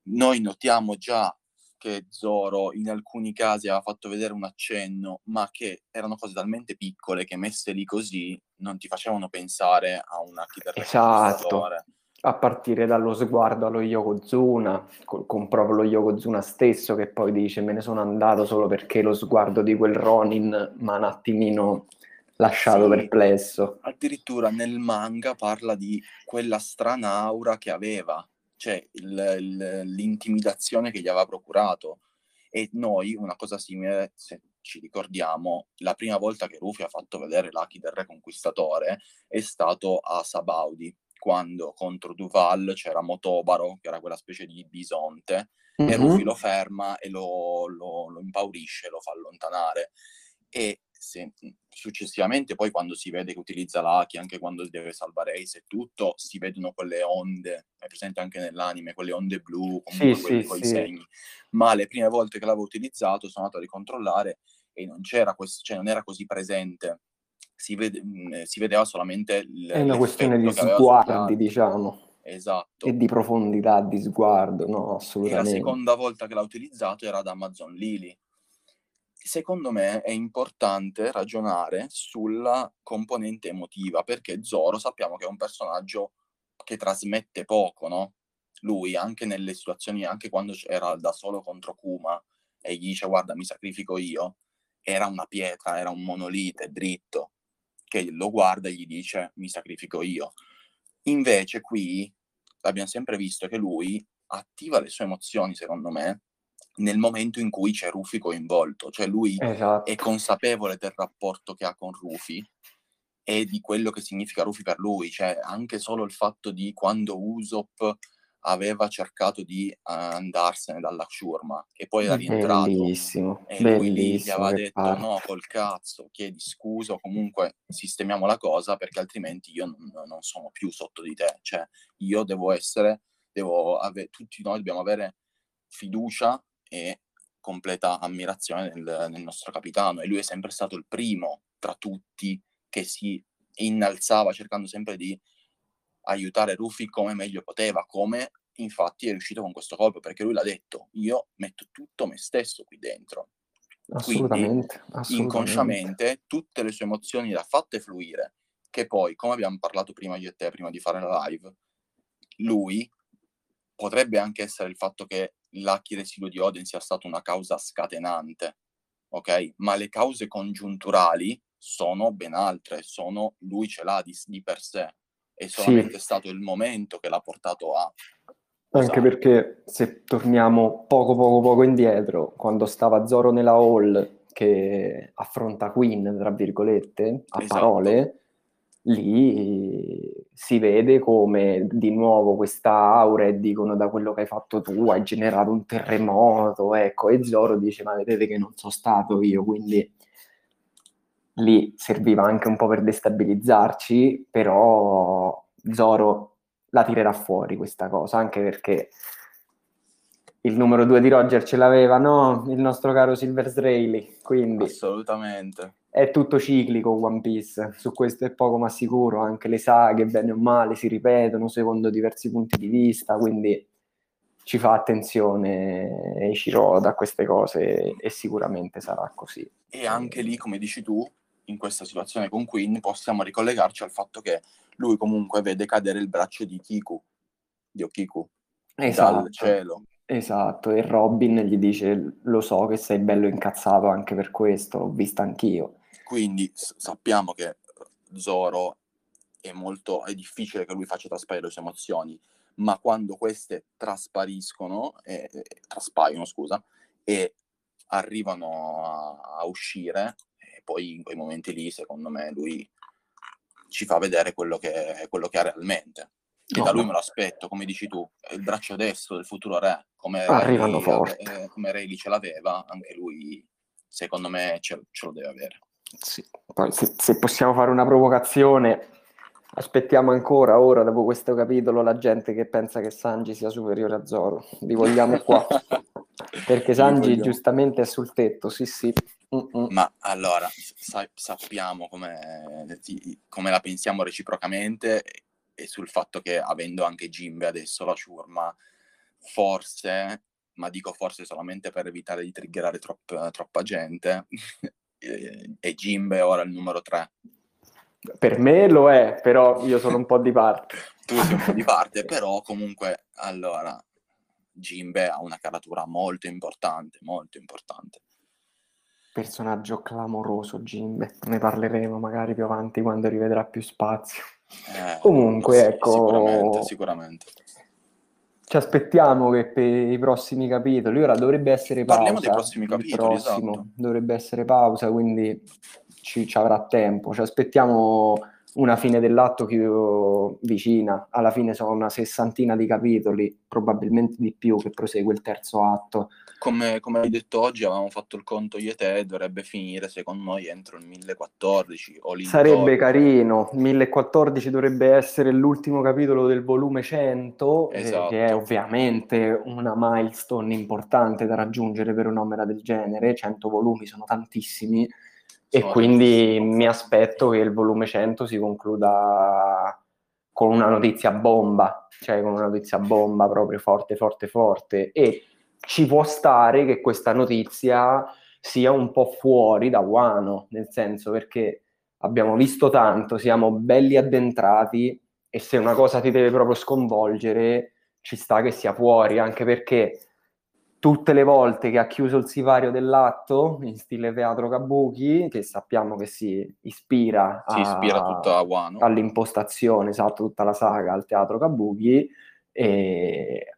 noi notiamo già che Zoro in alcuni casi aveva fatto vedere un accenno, ma che erano cose talmente piccole che messe lì così non ti facevano pensare a una killer Esatto. A partire dallo sguardo allo Yokozuna, con, con proprio lo Yokozuna stesso che poi dice me ne sono andato solo perché lo sguardo di quel Ronin mi ha un attimino lasciato sì, perplesso. Addirittura nel manga parla di quella strana aura che aveva, cioè il, il, l'intimidazione che gli aveva procurato. E noi, una cosa simile, se ci ricordiamo, la prima volta che Rufy ha fatto vedere l'Aki del Re Conquistatore è stato a Sabaudi, quando contro Duval c'era Motobaro, che era quella specie di bisonte, mm-hmm. e Rufy lo ferma e lo, lo, lo impaurisce, lo fa allontanare. E se, successivamente poi quando si vede che utilizza l'Aki, anche quando deve salvare Ace e tutto, si vedono quelle onde, è presente anche nell'anime, quelle onde blu, comunque sì, quelli sì, con i sì. segni. Ma le prime volte che l'avevo utilizzato sono andato a ricontrollare e non c'era questo, cioè non era così presente. Si, vede, mh, si vedeva solamente il, È una questione di sguardi, diciamo. Esatto. E di profondità di sguardo, no, assolutamente. E la seconda volta che l'ha utilizzato era ad Amazon Lily. Secondo me è importante ragionare sulla componente emotiva, perché Zoro sappiamo che è un personaggio che trasmette poco, no? Lui, anche nelle situazioni, anche quando era da solo contro Kuma e gli dice guarda mi sacrifico io, era una pietra, era un monolite dritto, che lo guarda e gli dice mi sacrifico io. Invece qui abbiamo sempre visto che lui attiva le sue emozioni, secondo me, nel momento in cui c'è Rufy coinvolto, cioè lui esatto. è consapevole del rapporto che ha con Rufy e di quello che significa Rufy per lui, cioè anche solo il fatto di quando Usopp aveva cercato di uh, andarsene dalla ciurma e poi era rientrato bellissimo, e lui gli aveva detto parte. no col cazzo chiedi scusa comunque sistemiamo la cosa perché altrimenti io non, non, sono più sotto di te cioè io devo essere devo avere tutti noi dobbiamo avere fiducia e completa ammirazione nel, nel nostro capitano e lui è sempre stato il primo tra tutti che si innalzava cercando sempre di aiutare Rufy come meglio poteva, come infatti è riuscito con questo colpo, perché lui l'ha detto, io metto tutto me stesso qui dentro. Assolutamente, Quindi, assolutamente. inconsciamente tutte le sue emozioni le ha fatte fluire, che poi, come abbiamo parlato prima io e te, prima di fare la live, lui potrebbe anche essere il fatto che l'acchi residuo di Oden sia stata una causa scatenante, ok? Ma le cause congiunturali sono ben altre, sono lui ce l'ha di, di per sé, è solamente sì. stato il momento che l'ha portato a... Anche usare. perché se torniamo poco poco poco indietro, quando stava Zoro nella hall che affronta Queen, tra virgolette, a esatto. parole, lì si vede come di nuovo questa aura e dicono da quello che hai fatto tu hai generato un terremoto, ecco, e Zoro dice ma vedete che non sono stato io, quindi lì serviva anche un po' per destabilizzarci, però Zoro la tirerà fuori questa cosa, anche perché il numero due di Roger ce l'aveva, no? Il nostro caro Silver Srayli, quindi... Assolutamente. È tutto ciclico One Piece, su questo è poco ma sicuro, anche le saghe, bene o male, si ripetono secondo diversi punti di vista, quindi ci fa attenzione Eiichiro da queste cose e sicuramente sarà così. E anche lì, come dici tu, in questa situazione con Queen possiamo ricollegarci al fatto che lui comunque vede cadere il braccio di Kiku, di Okiku, esatto. dal cielo. Esatto, e Robin gli dice lo so che sei bello incazzato anche per questo, l'ho vista anch'io. Quindi s- sappiamo che Zoro è molto, è difficile che lui faccia trasparire le sue emozioni, ma quando queste traspariscono, eh, traspaiono, scusa, e arrivano a, a uscire, poi in quei momenti lì, secondo me, lui ci fa vedere quello che, quello che è realmente. E no, da lui me lo aspetto, come dici tu, il braccio destro del futuro re, come Arrivano Ray, eh, come Rayleigh ce l'aveva, anche lui, secondo me, ce, ce lo deve avere. Sì. Poi se, se, possiamo fare una provocazione, aspettiamo ancora ora, dopo questo capitolo, la gente che pensa che Sanji sia superiore a Zoro. Li vogliamo qua. Perché Sanji giustamente è sul tetto, sì sì. Mm-mm. Ma allora, sa- sappiamo come, come la pensiamo reciprocamente e sul fatto che avendo anche Jimbe adesso la ciurma, forse, ma dico forse solamente per evitare di triggerare tropp- troppa gente, e Jimbe ora il numero 3. Per me lo è, però io sono un po' di parte. tu sei un po' di parte, però comunque, allora, Jimbe ha una caratura molto importante, molto importante personaggio clamoroso Jimbe, ne parleremo magari più avanti quando rivedrà più spazio. Eh, Comunque, sì, ecco... Sicuramente, sicuramente. Ci aspettiamo che per i prossimi capitoli, ora dovrebbe essere pausa. Parliamo dei prossimi capitoli, prossimo, esatto. Dovrebbe essere pausa, quindi ci, ci avrà tempo, ci aspettiamo una fine dell'atto più vicina, alla fine sono una sessantina di capitoli, probabilmente di più, che prosegue il terzo atto. Come, come hai detto oggi, avevamo fatto il conto io e te, dovrebbe finire secondo noi entro il 1014 o Sarebbe carino, 1014 dovrebbe essere l'ultimo capitolo del volume 100, esatto. che è ovviamente una milestone importante da raggiungere per un'opera del genere, 100 volumi sono tantissimi e quindi mi aspetto che il volume 100 si concluda con una notizia bomba, cioè con una notizia bomba proprio forte, forte, forte. E ci può stare che questa notizia sia un po' fuori da Wano, nel senso perché abbiamo visto tanto, siamo belli addentrati e se una cosa ti deve proprio sconvolgere, ci sta che sia fuori, anche perché tutte le volte che ha chiuso il sipario dell'atto in stile teatro Kabuki, che sappiamo che si ispira, si ispira tutta a Wano. all'impostazione, esatto, tutta la saga al teatro Kabuki,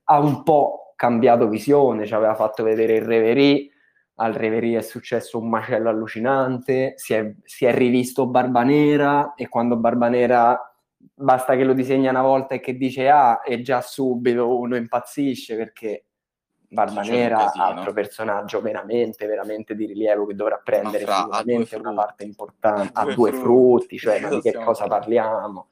ha un po' cambiato visione, ci aveva fatto vedere il Reverie, al Reverie è successo un macello allucinante, si è, si è rivisto Barbanera e quando Barbanera basta che lo disegna una volta e che dice ah e già subito uno impazzisce perché Barba Nera, altro personaggio veramente, veramente di rilievo che dovrà prendere fra, sicuramente una parte importante, ha due, frutti, cioè ma di che cosa parliamo?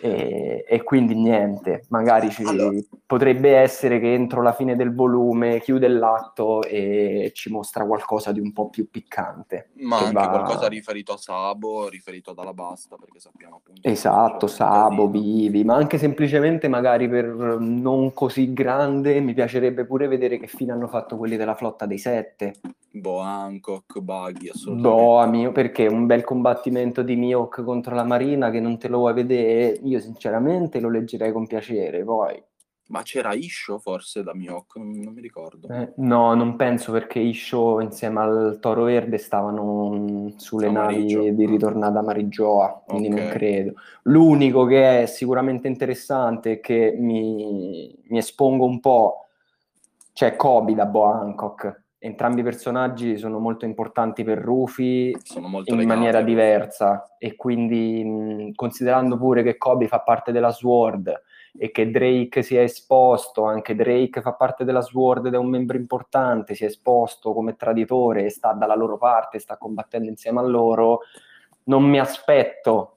E, e, quindi niente, magari ci, allora. potrebbe essere che entro la fine del volume chiude l'atto e ci mostra qualcosa di un po' più piccante. Ma anche va... qualcosa riferito a Sabo, riferito ad Alabasta, perché sappiamo appunto... Esatto, Sabo, Vivi, ma anche semplicemente magari per non così grande mi piacerebbe pure vedere che fine hanno fatto quelli della flotta dei sette. Boh, Hancock, Buggy, assolutamente. Boh, mio, perché un bel combattimento di Mihawk contro la Marina che non te lo vuoi vedere, io sinceramente lo leggerei con piacere, poi... Ma c'era Isho forse da Mihawk? Non, non mi ricordo. Eh, no, non penso perché Isho insieme al Toro Verde stavano mm, sulle navi di ritornata a Marigioa, quindi okay. non credo. L'unico che è sicuramente interessante e che mi, mi espongo un po', c'è Kobe da Boa Hancock entrambi i personaggi sono molto importanti per Rufy in legati, maniera diversa e quindi mh, considerando pure che Kobe fa parte della Sword e che Drake si è esposto, anche Drake fa parte della Sword ed è un membro importante, si è esposto come traditore e sta dalla loro parte, sta combattendo insieme a loro, non mi aspetto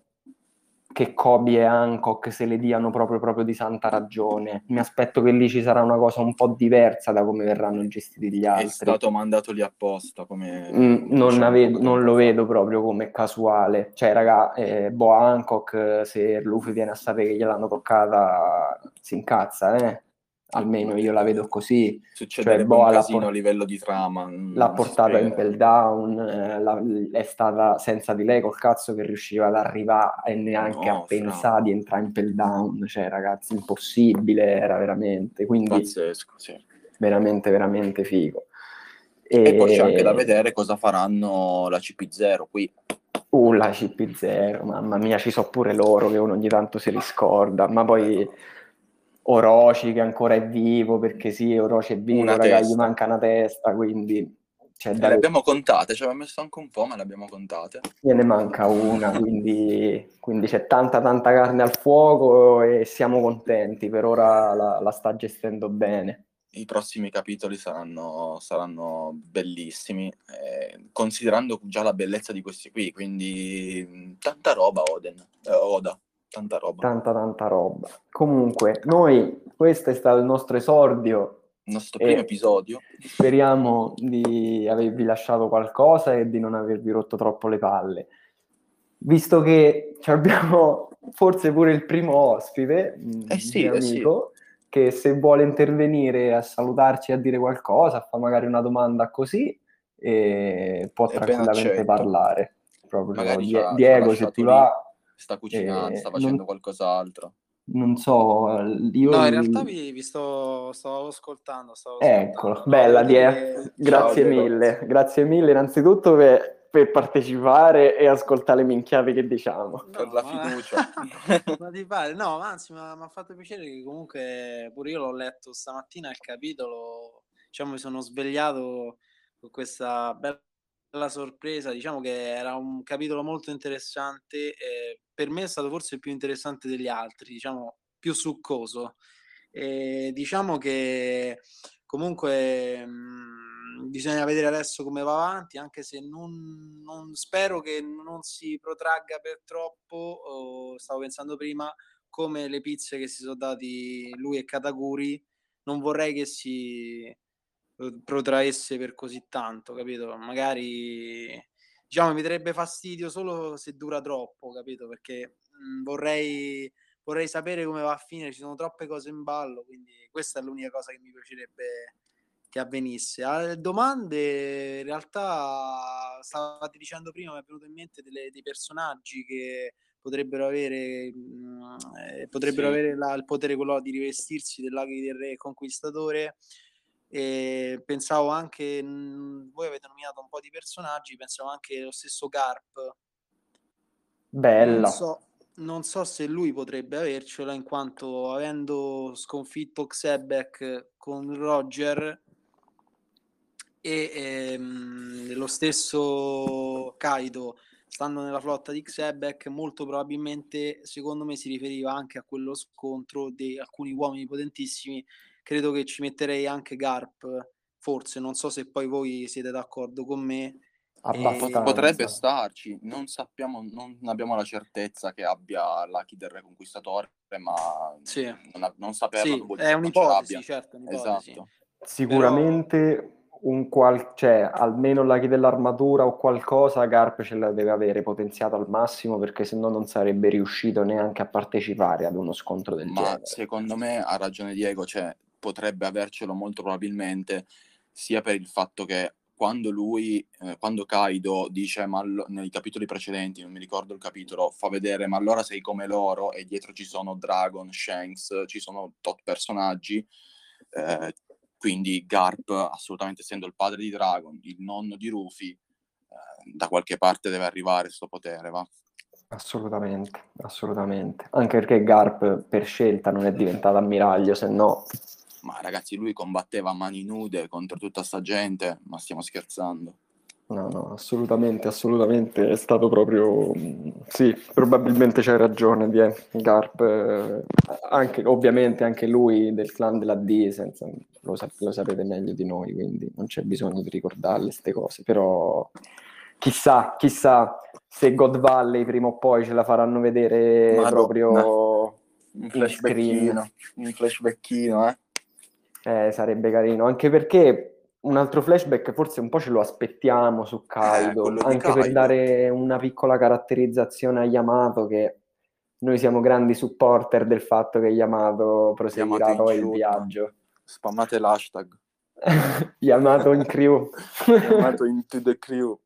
che Kobe e Hancock se le diano proprio, proprio di santa ragione. Mi aspetto che lì ci sarà una cosa un po' diversa da come verranno gestiti gli altri. È stato mandato lì apposta. Come, mm, non, diciamo, vedo, non lo vedo proprio come casuale. Cioè, raga, eh, Boa Hancock, se Luffy viene a sapere che gliel'hanno toccata, si incazza, eh almeno io la vedo così. Succede cioè, boh, un casino por- a livello di trama. L'ha portata in Pell Down, eh, la, è stata senza di lei col cazzo che riusciva ad arrivare e neanche no, a pensare di entrare in Pell Down, cioè ragazzi, impossibile era veramente. Quindi, Pazzesco, sì. Veramente, veramente figo. E... e poi c'è anche da vedere cosa faranno la CP0 qui. Uh, la CP0, mamma mia, ci so pure loro che uno ogni tanto si riscorda, ma poi Orochi che ancora è vivo, perché sì, Orochi è vivo, raga, gli manca una testa, quindi... Cioè, le abbiamo contate, ci aveva messo anche un po', ma le abbiamo contate. Ne manca una, quindi, quindi, c'è tanta tanta carne al fuoco e siamo contenti, per ora la, la sta gestendo bene. I prossimi capitoli saranno, saranno bellissimi, eh, considerando già la bellezza di questi qui, quindi tanta roba Oden, eh, Oda tanta roba. Tanta, tanta roba. Comunque, noi, questo è stato il nostro esordio. Il nostro primo episodio. Speriamo di avervi lasciato qualcosa e di non avervi rotto troppo le palle. Visto che abbiamo forse pure il primo ospite, eh sì, un amico, eh sì. che se vuole intervenire a salutarci, a dire qualcosa, a fare magari una domanda così, eh, può tranquillamente parlare. Proprio? Diego, se ti va sta cucinando, eh, sta facendo non, qualcos'altro. Non so, io... No, in realtà vi, vi sto, stavo ascoltando. Stavo Eccolo, ascoltando. bella Die, grazie Ciao, mille, Diego. grazie mille innanzitutto per, per, partecipare e ascoltare le minchiate che diciamo. No, per la fiducia. ma ti pare? No, anzi, mi ha fatto piacere che comunque pure io l'ho letto stamattina il capitolo, diciamo mi sono svegliato con questa bella bella sorpresa, diciamo che era un capitolo molto interessante, eh, per me è stato forse il più interessante degli altri, diciamo più succoso. E diciamo che comunque mh, mm, bisogna vedere adesso come va avanti, anche se non, non spero che non si protragga per troppo, oh, stavo pensando prima, come le pizze che si sono dati lui e Kataguri, non vorrei che si protraesse per così tanto, capito? Magari diciamo mi darebbe fastidio solo se dura troppo, capito? Perché mh, vorrei, vorrei sapere come va a finire, ci sono troppe cose in ballo, quindi questa è l'unica cosa che mi piacerebbe che avvenisse. A domande, in realtà, stavate dicendo prima, mi è venuto in mente delle, dei personaggi che potrebbero avere, mh, eh, potrebbero sì. avere la, il potere quello di rivestirsi dell'aghi del re conquistatore e pensavo anche, mhmm, voi avete nominato un po' di personaggi, pensavo anche lo stesso Garp. Bella. Non so, non so se lui potrebbe avercela in quanto avendo sconfitto Xebek con Roger e ehm, lo stesso Kaido stando nella flotta di Xebek molto probabilmente secondo me si riferiva anche a quello scontro di alcuni uomini potentissimi credo che ci metterei anche Garp, forse, non so se poi voi siete d'accordo con me. E... Potrebbe starci, non sappiamo, non abbiamo la certezza che abbia Lucky del Re Conquistatore, ma sì. non, non saperlo sì, è un'ipotesi, certo, un'ipotesi. Esatto. Sicuramente Però... un qual... cioè, almeno Lucky dell'armatura o qualcosa Garp ce la deve avere potenziato al massimo perché se no non sarebbe riuscito neanche a partecipare ad uno scontro del ma genere. secondo me ha ragione Diego, cioè potrebbe avercelo molto probabilmente, sia per il fatto che quando lui, eh, quando Kaido dice, ma allo- nei capitoli precedenti, non mi ricordo il capitolo, fa vedere, ma allora sei come loro e dietro ci sono Dragon, Shanks, ci sono tot personaggi, eh, quindi Garp, assolutamente essendo il padre di Dragon, il nonno di Rufy, eh, da qualche parte deve arrivare questo potere, va? Assolutamente, assolutamente. Anche perché Garp per scelta non è diventato ammiraglio, se no ma ragazzi, lui combatteva a mani nude contro tutta sta gente, ma stiamo scherzando. No, no, assolutamente, assolutamente, è stato proprio... Sì, probabilmente c'hai ragione, di Garp, eh, anche, ovviamente anche lui del clan della D, senza, lo, sap- lo, sapete meglio di noi, quindi non c'è bisogno di ricordarle queste cose, però chissà, chissà se God Valley prima o poi ce la faranno vedere Madonna. proprio un flashbackino, un flashbackino, eh? Eh, sarebbe carino, anche perché un altro flashback forse un po' ce lo aspettiamo su Kaido, eh, anche Kaido. per dare una piccola caratterizzazione a Yamato che noi siamo grandi supporter del fatto che Yamato proseguirà poi il viaggio. Spammate l'hashtag. Yamato in crew. Yamato into the crew.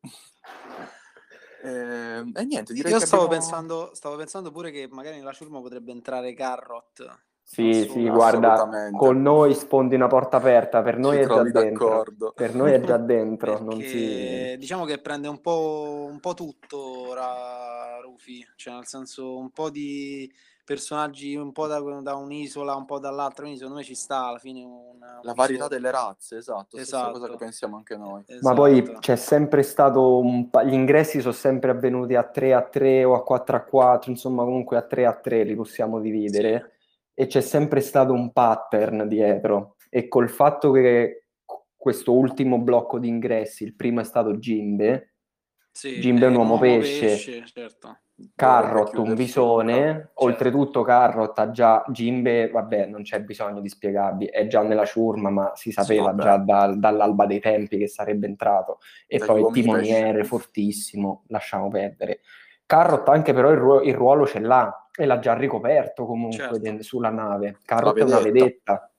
Eh, e niente, direi Io stavo, abbiamo... pensando, stavo pensando pure che magari nella ciurma potrebbe entrare Carrot sì, sì, guarda, con noi sfondi una porta aperta, per noi Ci è già dentro. D'accordo. Per noi è già dentro. non si... Diciamo che prende un po', un po' tutto ora Rufi, cioè nel senso un po' di personaggi un po' da, da un'isola, un po' dall'altra, quindi secondo me ci sta alla fine una, la varietà delle razze, esatto, esatto. cosa che pensiamo anche noi. Esatto. Ma poi c'è sempre stato un pa- gli ingressi sono sempre avvenuti a 3 a 3 o a 4 a 4, insomma comunque a 3 a 3 li possiamo dividere. Sì e c'è sempre stato un pattern dietro e col fatto che questo ultimo blocco di ingressi, il primo è stato Jimbe, sì, Jimbe è un uomo pesce, pesce certo. Carrot un visone, certo. oltretutto Carrot ha già Jimbe, vabbè non c'è bisogno di spiegarvi, è già nella ciurma ma si sapeva sì, già da, dall'alba dei tempi che sarebbe entrato e Dai poi timoniere pesce. fortissimo, lasciamo perdere. Carrot anche però il, ruolo, il ruolo ce l'ha e l'ha già ricoperto comunque certo. sulla nave. Carrot è una vedetta.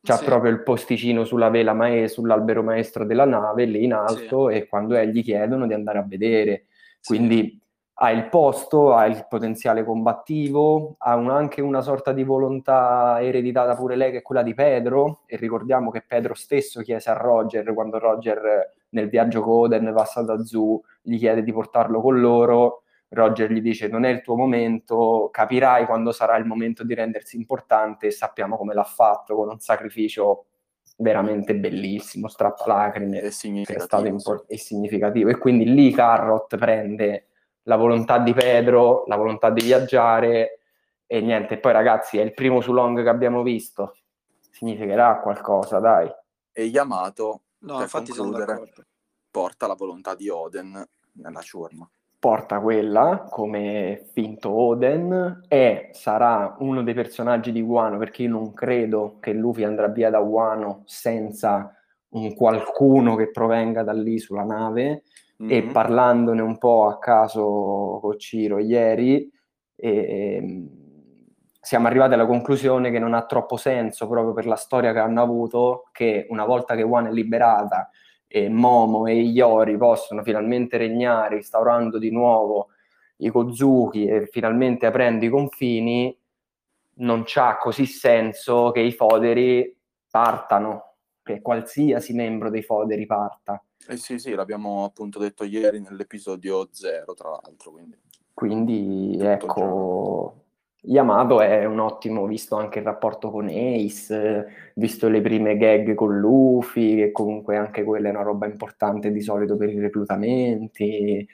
C'ha sì. proprio il posticino sulla vela ma- sull'albero maestro della nave, lì in alto, sì. e quando è, gli chiedono di andare a vedere. Quindi sì. ha il posto, ha il potenziale combattivo, ha un, anche una sorta di volontà ereditata pure lei, che è quella di Pedro, e ricordiamo che Pedro stesso chiese a Roger, quando Roger nel viaggio Coden passa da Zoo, gli chiede di portarlo con loro, Roger gli dice non è il tuo momento, capirai quando sarà il momento di rendersi importante e sappiamo come l'ha fatto con un sacrificio veramente bellissimo, strappalacrime, È che è significativo. stato impor- è significativo. E quindi lì Carrot prende la volontà di Pedro, la volontà di viaggiare e niente. Poi ragazzi, è il primo su long che abbiamo visto, significherà qualcosa, dai. E Yamato, No, per infatti sono concludere, porta la volontà di Oden nella ciurma. Porta quella come finto Oden e sarà uno dei personaggi di Wano perché io non credo che Luffy andrà via da Wano senza un qualcuno che provenga da lì sulla nave e Mhm. parlandone un po' a caso con Ciro ieri ehm, siamo arrivati alla conclusione che non ha troppo senso proprio per la storia che hanno avuto che una volta che Wano è liberata e Momo e Iori possono finalmente regnare instaurando di nuovo i Kozuki e finalmente aprendo i confini non c'ha così senso che i foderi partano che qualsiasi membro dei foderi parta. Eh sì, sì, l'abbiamo appunto detto ieri nell'episodio 0, tra l'altro, quindi Quindi ecco, Yamato è un ottimo, visto anche il rapporto con Ace, visto le prime gag con Luffy, che comunque anche quella è una roba importante di solito per i reclutamenti.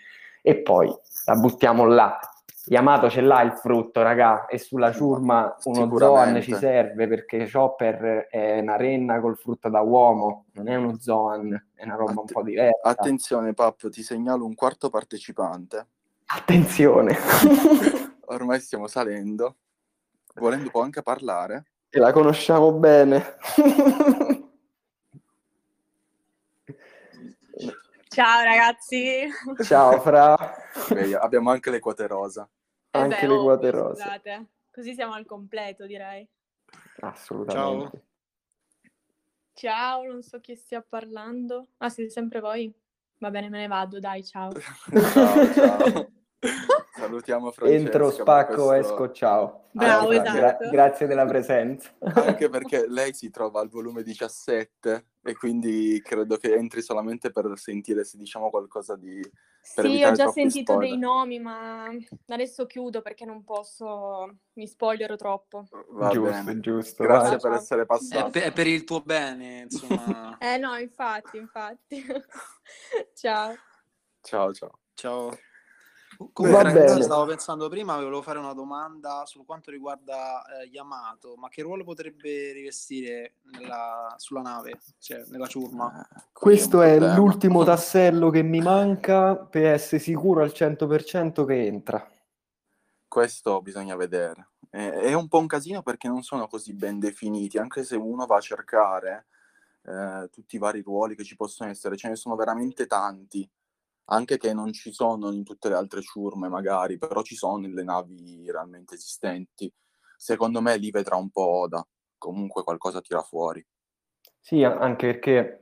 E poi la buttiamo là. Yamato ce l'ha il frutto, raga, e sulla ciurma uno. Zoan ci serve perché Chopper è una renna col frutto da uomo, non è uno Zoan, è una roba un Att- po' diversa. attenzione Pap, ti segnalo un quarto partecipante. Attenzione! Ormai stiamo salendo. Volendo può anche parlare. E la conosciamo bene. Ciao ragazzi. Ciao Fra, Beh, abbiamo anche le quote rosa. Eh anche beh, le ovvio, quote rose. Scusate. Così siamo al completo, direi. Assolutamente. Ciao, non so chi stia parlando. Ah, siete sempre voi? Va bene, me ne vado, dai, ciao. Ciao, ciao. Salutiamo Francesca. Entro, spacco, questo- esco, ciao. Bravo, Anche esatto. perché- grazie della presenza. Anche perché lei si trova al volume 17 e quindi credo che entri solamente per sentire se diciamo qualcosa di... per Sì, ho già sentito spoiler. dei nomi, ma adesso chiudo perché non posso, mi spoilerò troppo. Va giusto, bene. giusto. Grazie vai. per essere È passato. per, è per il tuo bene, insomma. Eh no, infatti, infatti. Ciao. Ciao, ciao. Ciao. Comunque, ragazzi, stavo pensando prima, volevo fare una domanda su quanto riguarda eh, Yamato, ma che ruolo potrebbe rivestire nella- sulla nave, cioè nella ciurma? Eh, Questo è problema. l'ultimo tassello che mi manca per essere sicuro al 100% che entra. Questo bisogna vedere. È, è un po' un casino perché non sono così ben definiti, anche se uno va a cercare eh, tutti i vari ruoli che ci possono essere, ce ne sono veramente tanti, anche che non ci sono in tutte le altre ciurme magari, però ci sono nelle navi realmente esistenti. Secondo me lì vedrà un po' Oda, comunque qualcosa tira fuori. Sì, anche perché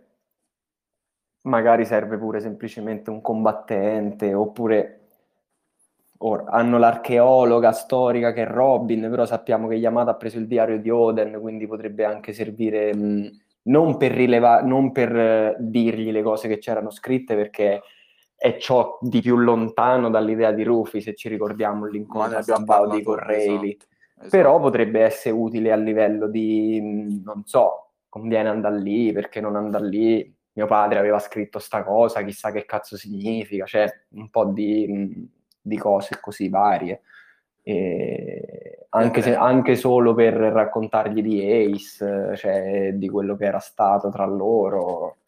magari serve pure semplicemente un combattente, oppure ora, hanno l'archeologa storica che è Robin, però sappiamo che Yamato ha preso il diario di Oden, quindi potrebbe anche servire mh, non per rilevare, non per eh, dirgli le cose che c'erano scritte, perché è ciò di più lontano dall'idea di Rufy, se ci ricordiamo l'incontro a Sabaudi parlato, con Rayleigh esatto, esatto. però potrebbe essere utile a livello di, non so, conviene andare lì, perché non andare lì, mio padre aveva scritto sta cosa, chissà che cazzo significa, cioè un po' di, di cose così varie. E anche, se- Vedremo. anche solo per raccontargli di Ace, cioè di quello che era stato tra loro.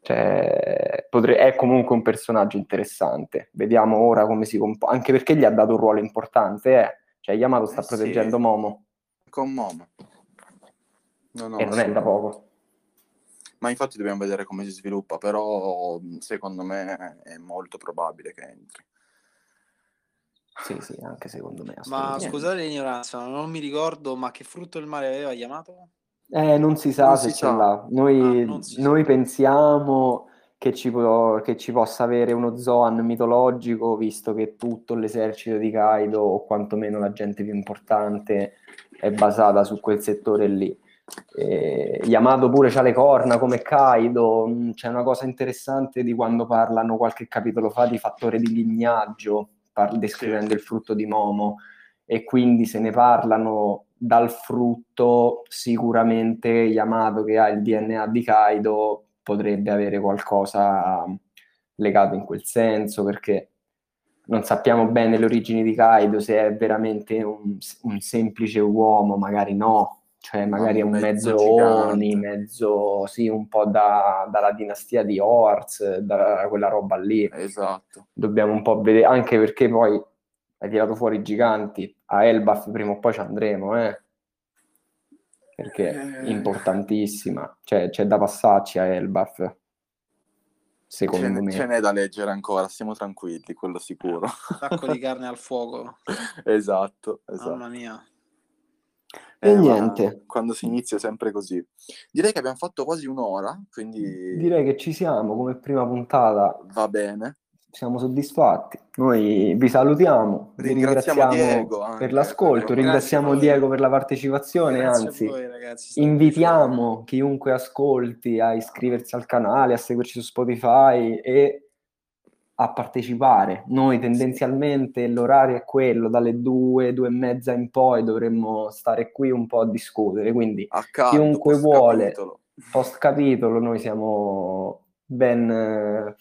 Cioè, potre- è comunque un personaggio interessante. Vediamo ora come si comporta, anche perché gli ha dato un ruolo importante, eh. Cioè, Yamato sta Eh sì. proteggendo Momo Con Momo. No, no, e non è da poco. Ma infatti dobbiamo vedere come si sviluppa, però secondo me è molto probabile che entri. Sì, sì, anche secondo me. Ma scusate l'ignoranza, non mi ricordo, ma che frutto del mare aveva Yamato? Eh, non si sa Non se si ce sa. l'ha. Noi, Ah, noi pensiamo che ci, può- che ci possa avere uno Zoan mitologico, visto che tutto l'esercito di Kaido, o quantomeno la gente più importante, è basata su quel settore lì. Eh, Yamato pure c'ha le corna come Kaido. Mm, C'è una cosa interessante di quando parlano qualche capitolo fa di fattore di lignaggio, par- descrivendo il frutto di Momo, e quindi se ne parlano dal frutto sicuramente Yamato che ha il DNA di Kaido potrebbe avere qualcosa legato in quel senso perché non sappiamo bene le origini di Kaido, se è veramente un, un semplice uomo, magari no, cioè magari è un mezzo, mezzo Oni, mezzo sì, un po' da, dalla dinastia di Horse, da quella roba lì. Esatto. Dobbiamo un po' vedere, anche perché poi hai tirato fuori i giganti, a Elbaf prima o poi ci andremo, eh? Perché è eh. importantissima, cioè c'è da passarci a Elbaf secondo ce me. Ce n'è da leggere ancora, stiamo tranquilli, quello sicuro. Un sacco di carne al fuoco. esatto, esatto. Mamma mia. E eh, niente. Quando si inizia sempre così. Direi che abbiamo fatto quasi un'ora, quindi... Direi che ci siamo come prima puntata. Va bene. Siamo soddisfatti. Noi vi salutiamo, ringraziamo, ringraziamo Diego anche, per l'ascolto, ringraziamo Diego per la partecipazione, Grazie anzi voi, ragazzi, invitiamo chiunque ascolti a iscriversi al canale, a seguirci su Spotify e a partecipare. Noi tendenzialmente l'orario è quello, dalle due, due e mezza in poi dovremmo stare qui un po' a discutere, quindi a caldo, chiunque post vuole, capitolo. post capitolo, noi siamo ben...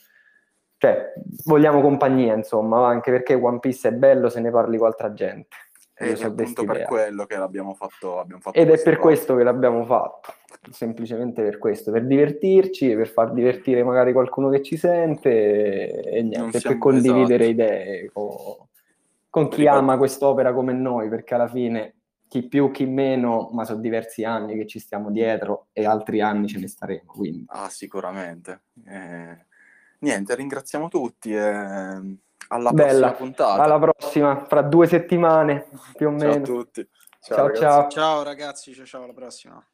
Cioè, vogliamo compagnia, insomma, anche perché One Piece è bello se ne parli con altra gente. Ed è appunto per quello che l'abbiamo fatto. Abbiamo fatto Ed è per questo che l'abbiamo fatto semplicemente per questo, per divertirci, per far divertire magari qualcuno che ci sente e niente, per condividere esatto. idee con, con chi Ripeto. ama quest'opera come noi, perché alla fine chi più, chi meno, ma sono diversi anni che ci stiamo dietro e altri anni ce ne staremo. Quindi. Ah, sicuramente. Eh, niente, ringraziamo tutti e alla Bella. prossima puntata. Alla prossima, fra due settimane più o meno. Ciao a tutti. Ciao, ciao. Ciao ragazzi, ciao, ciao alla prossima.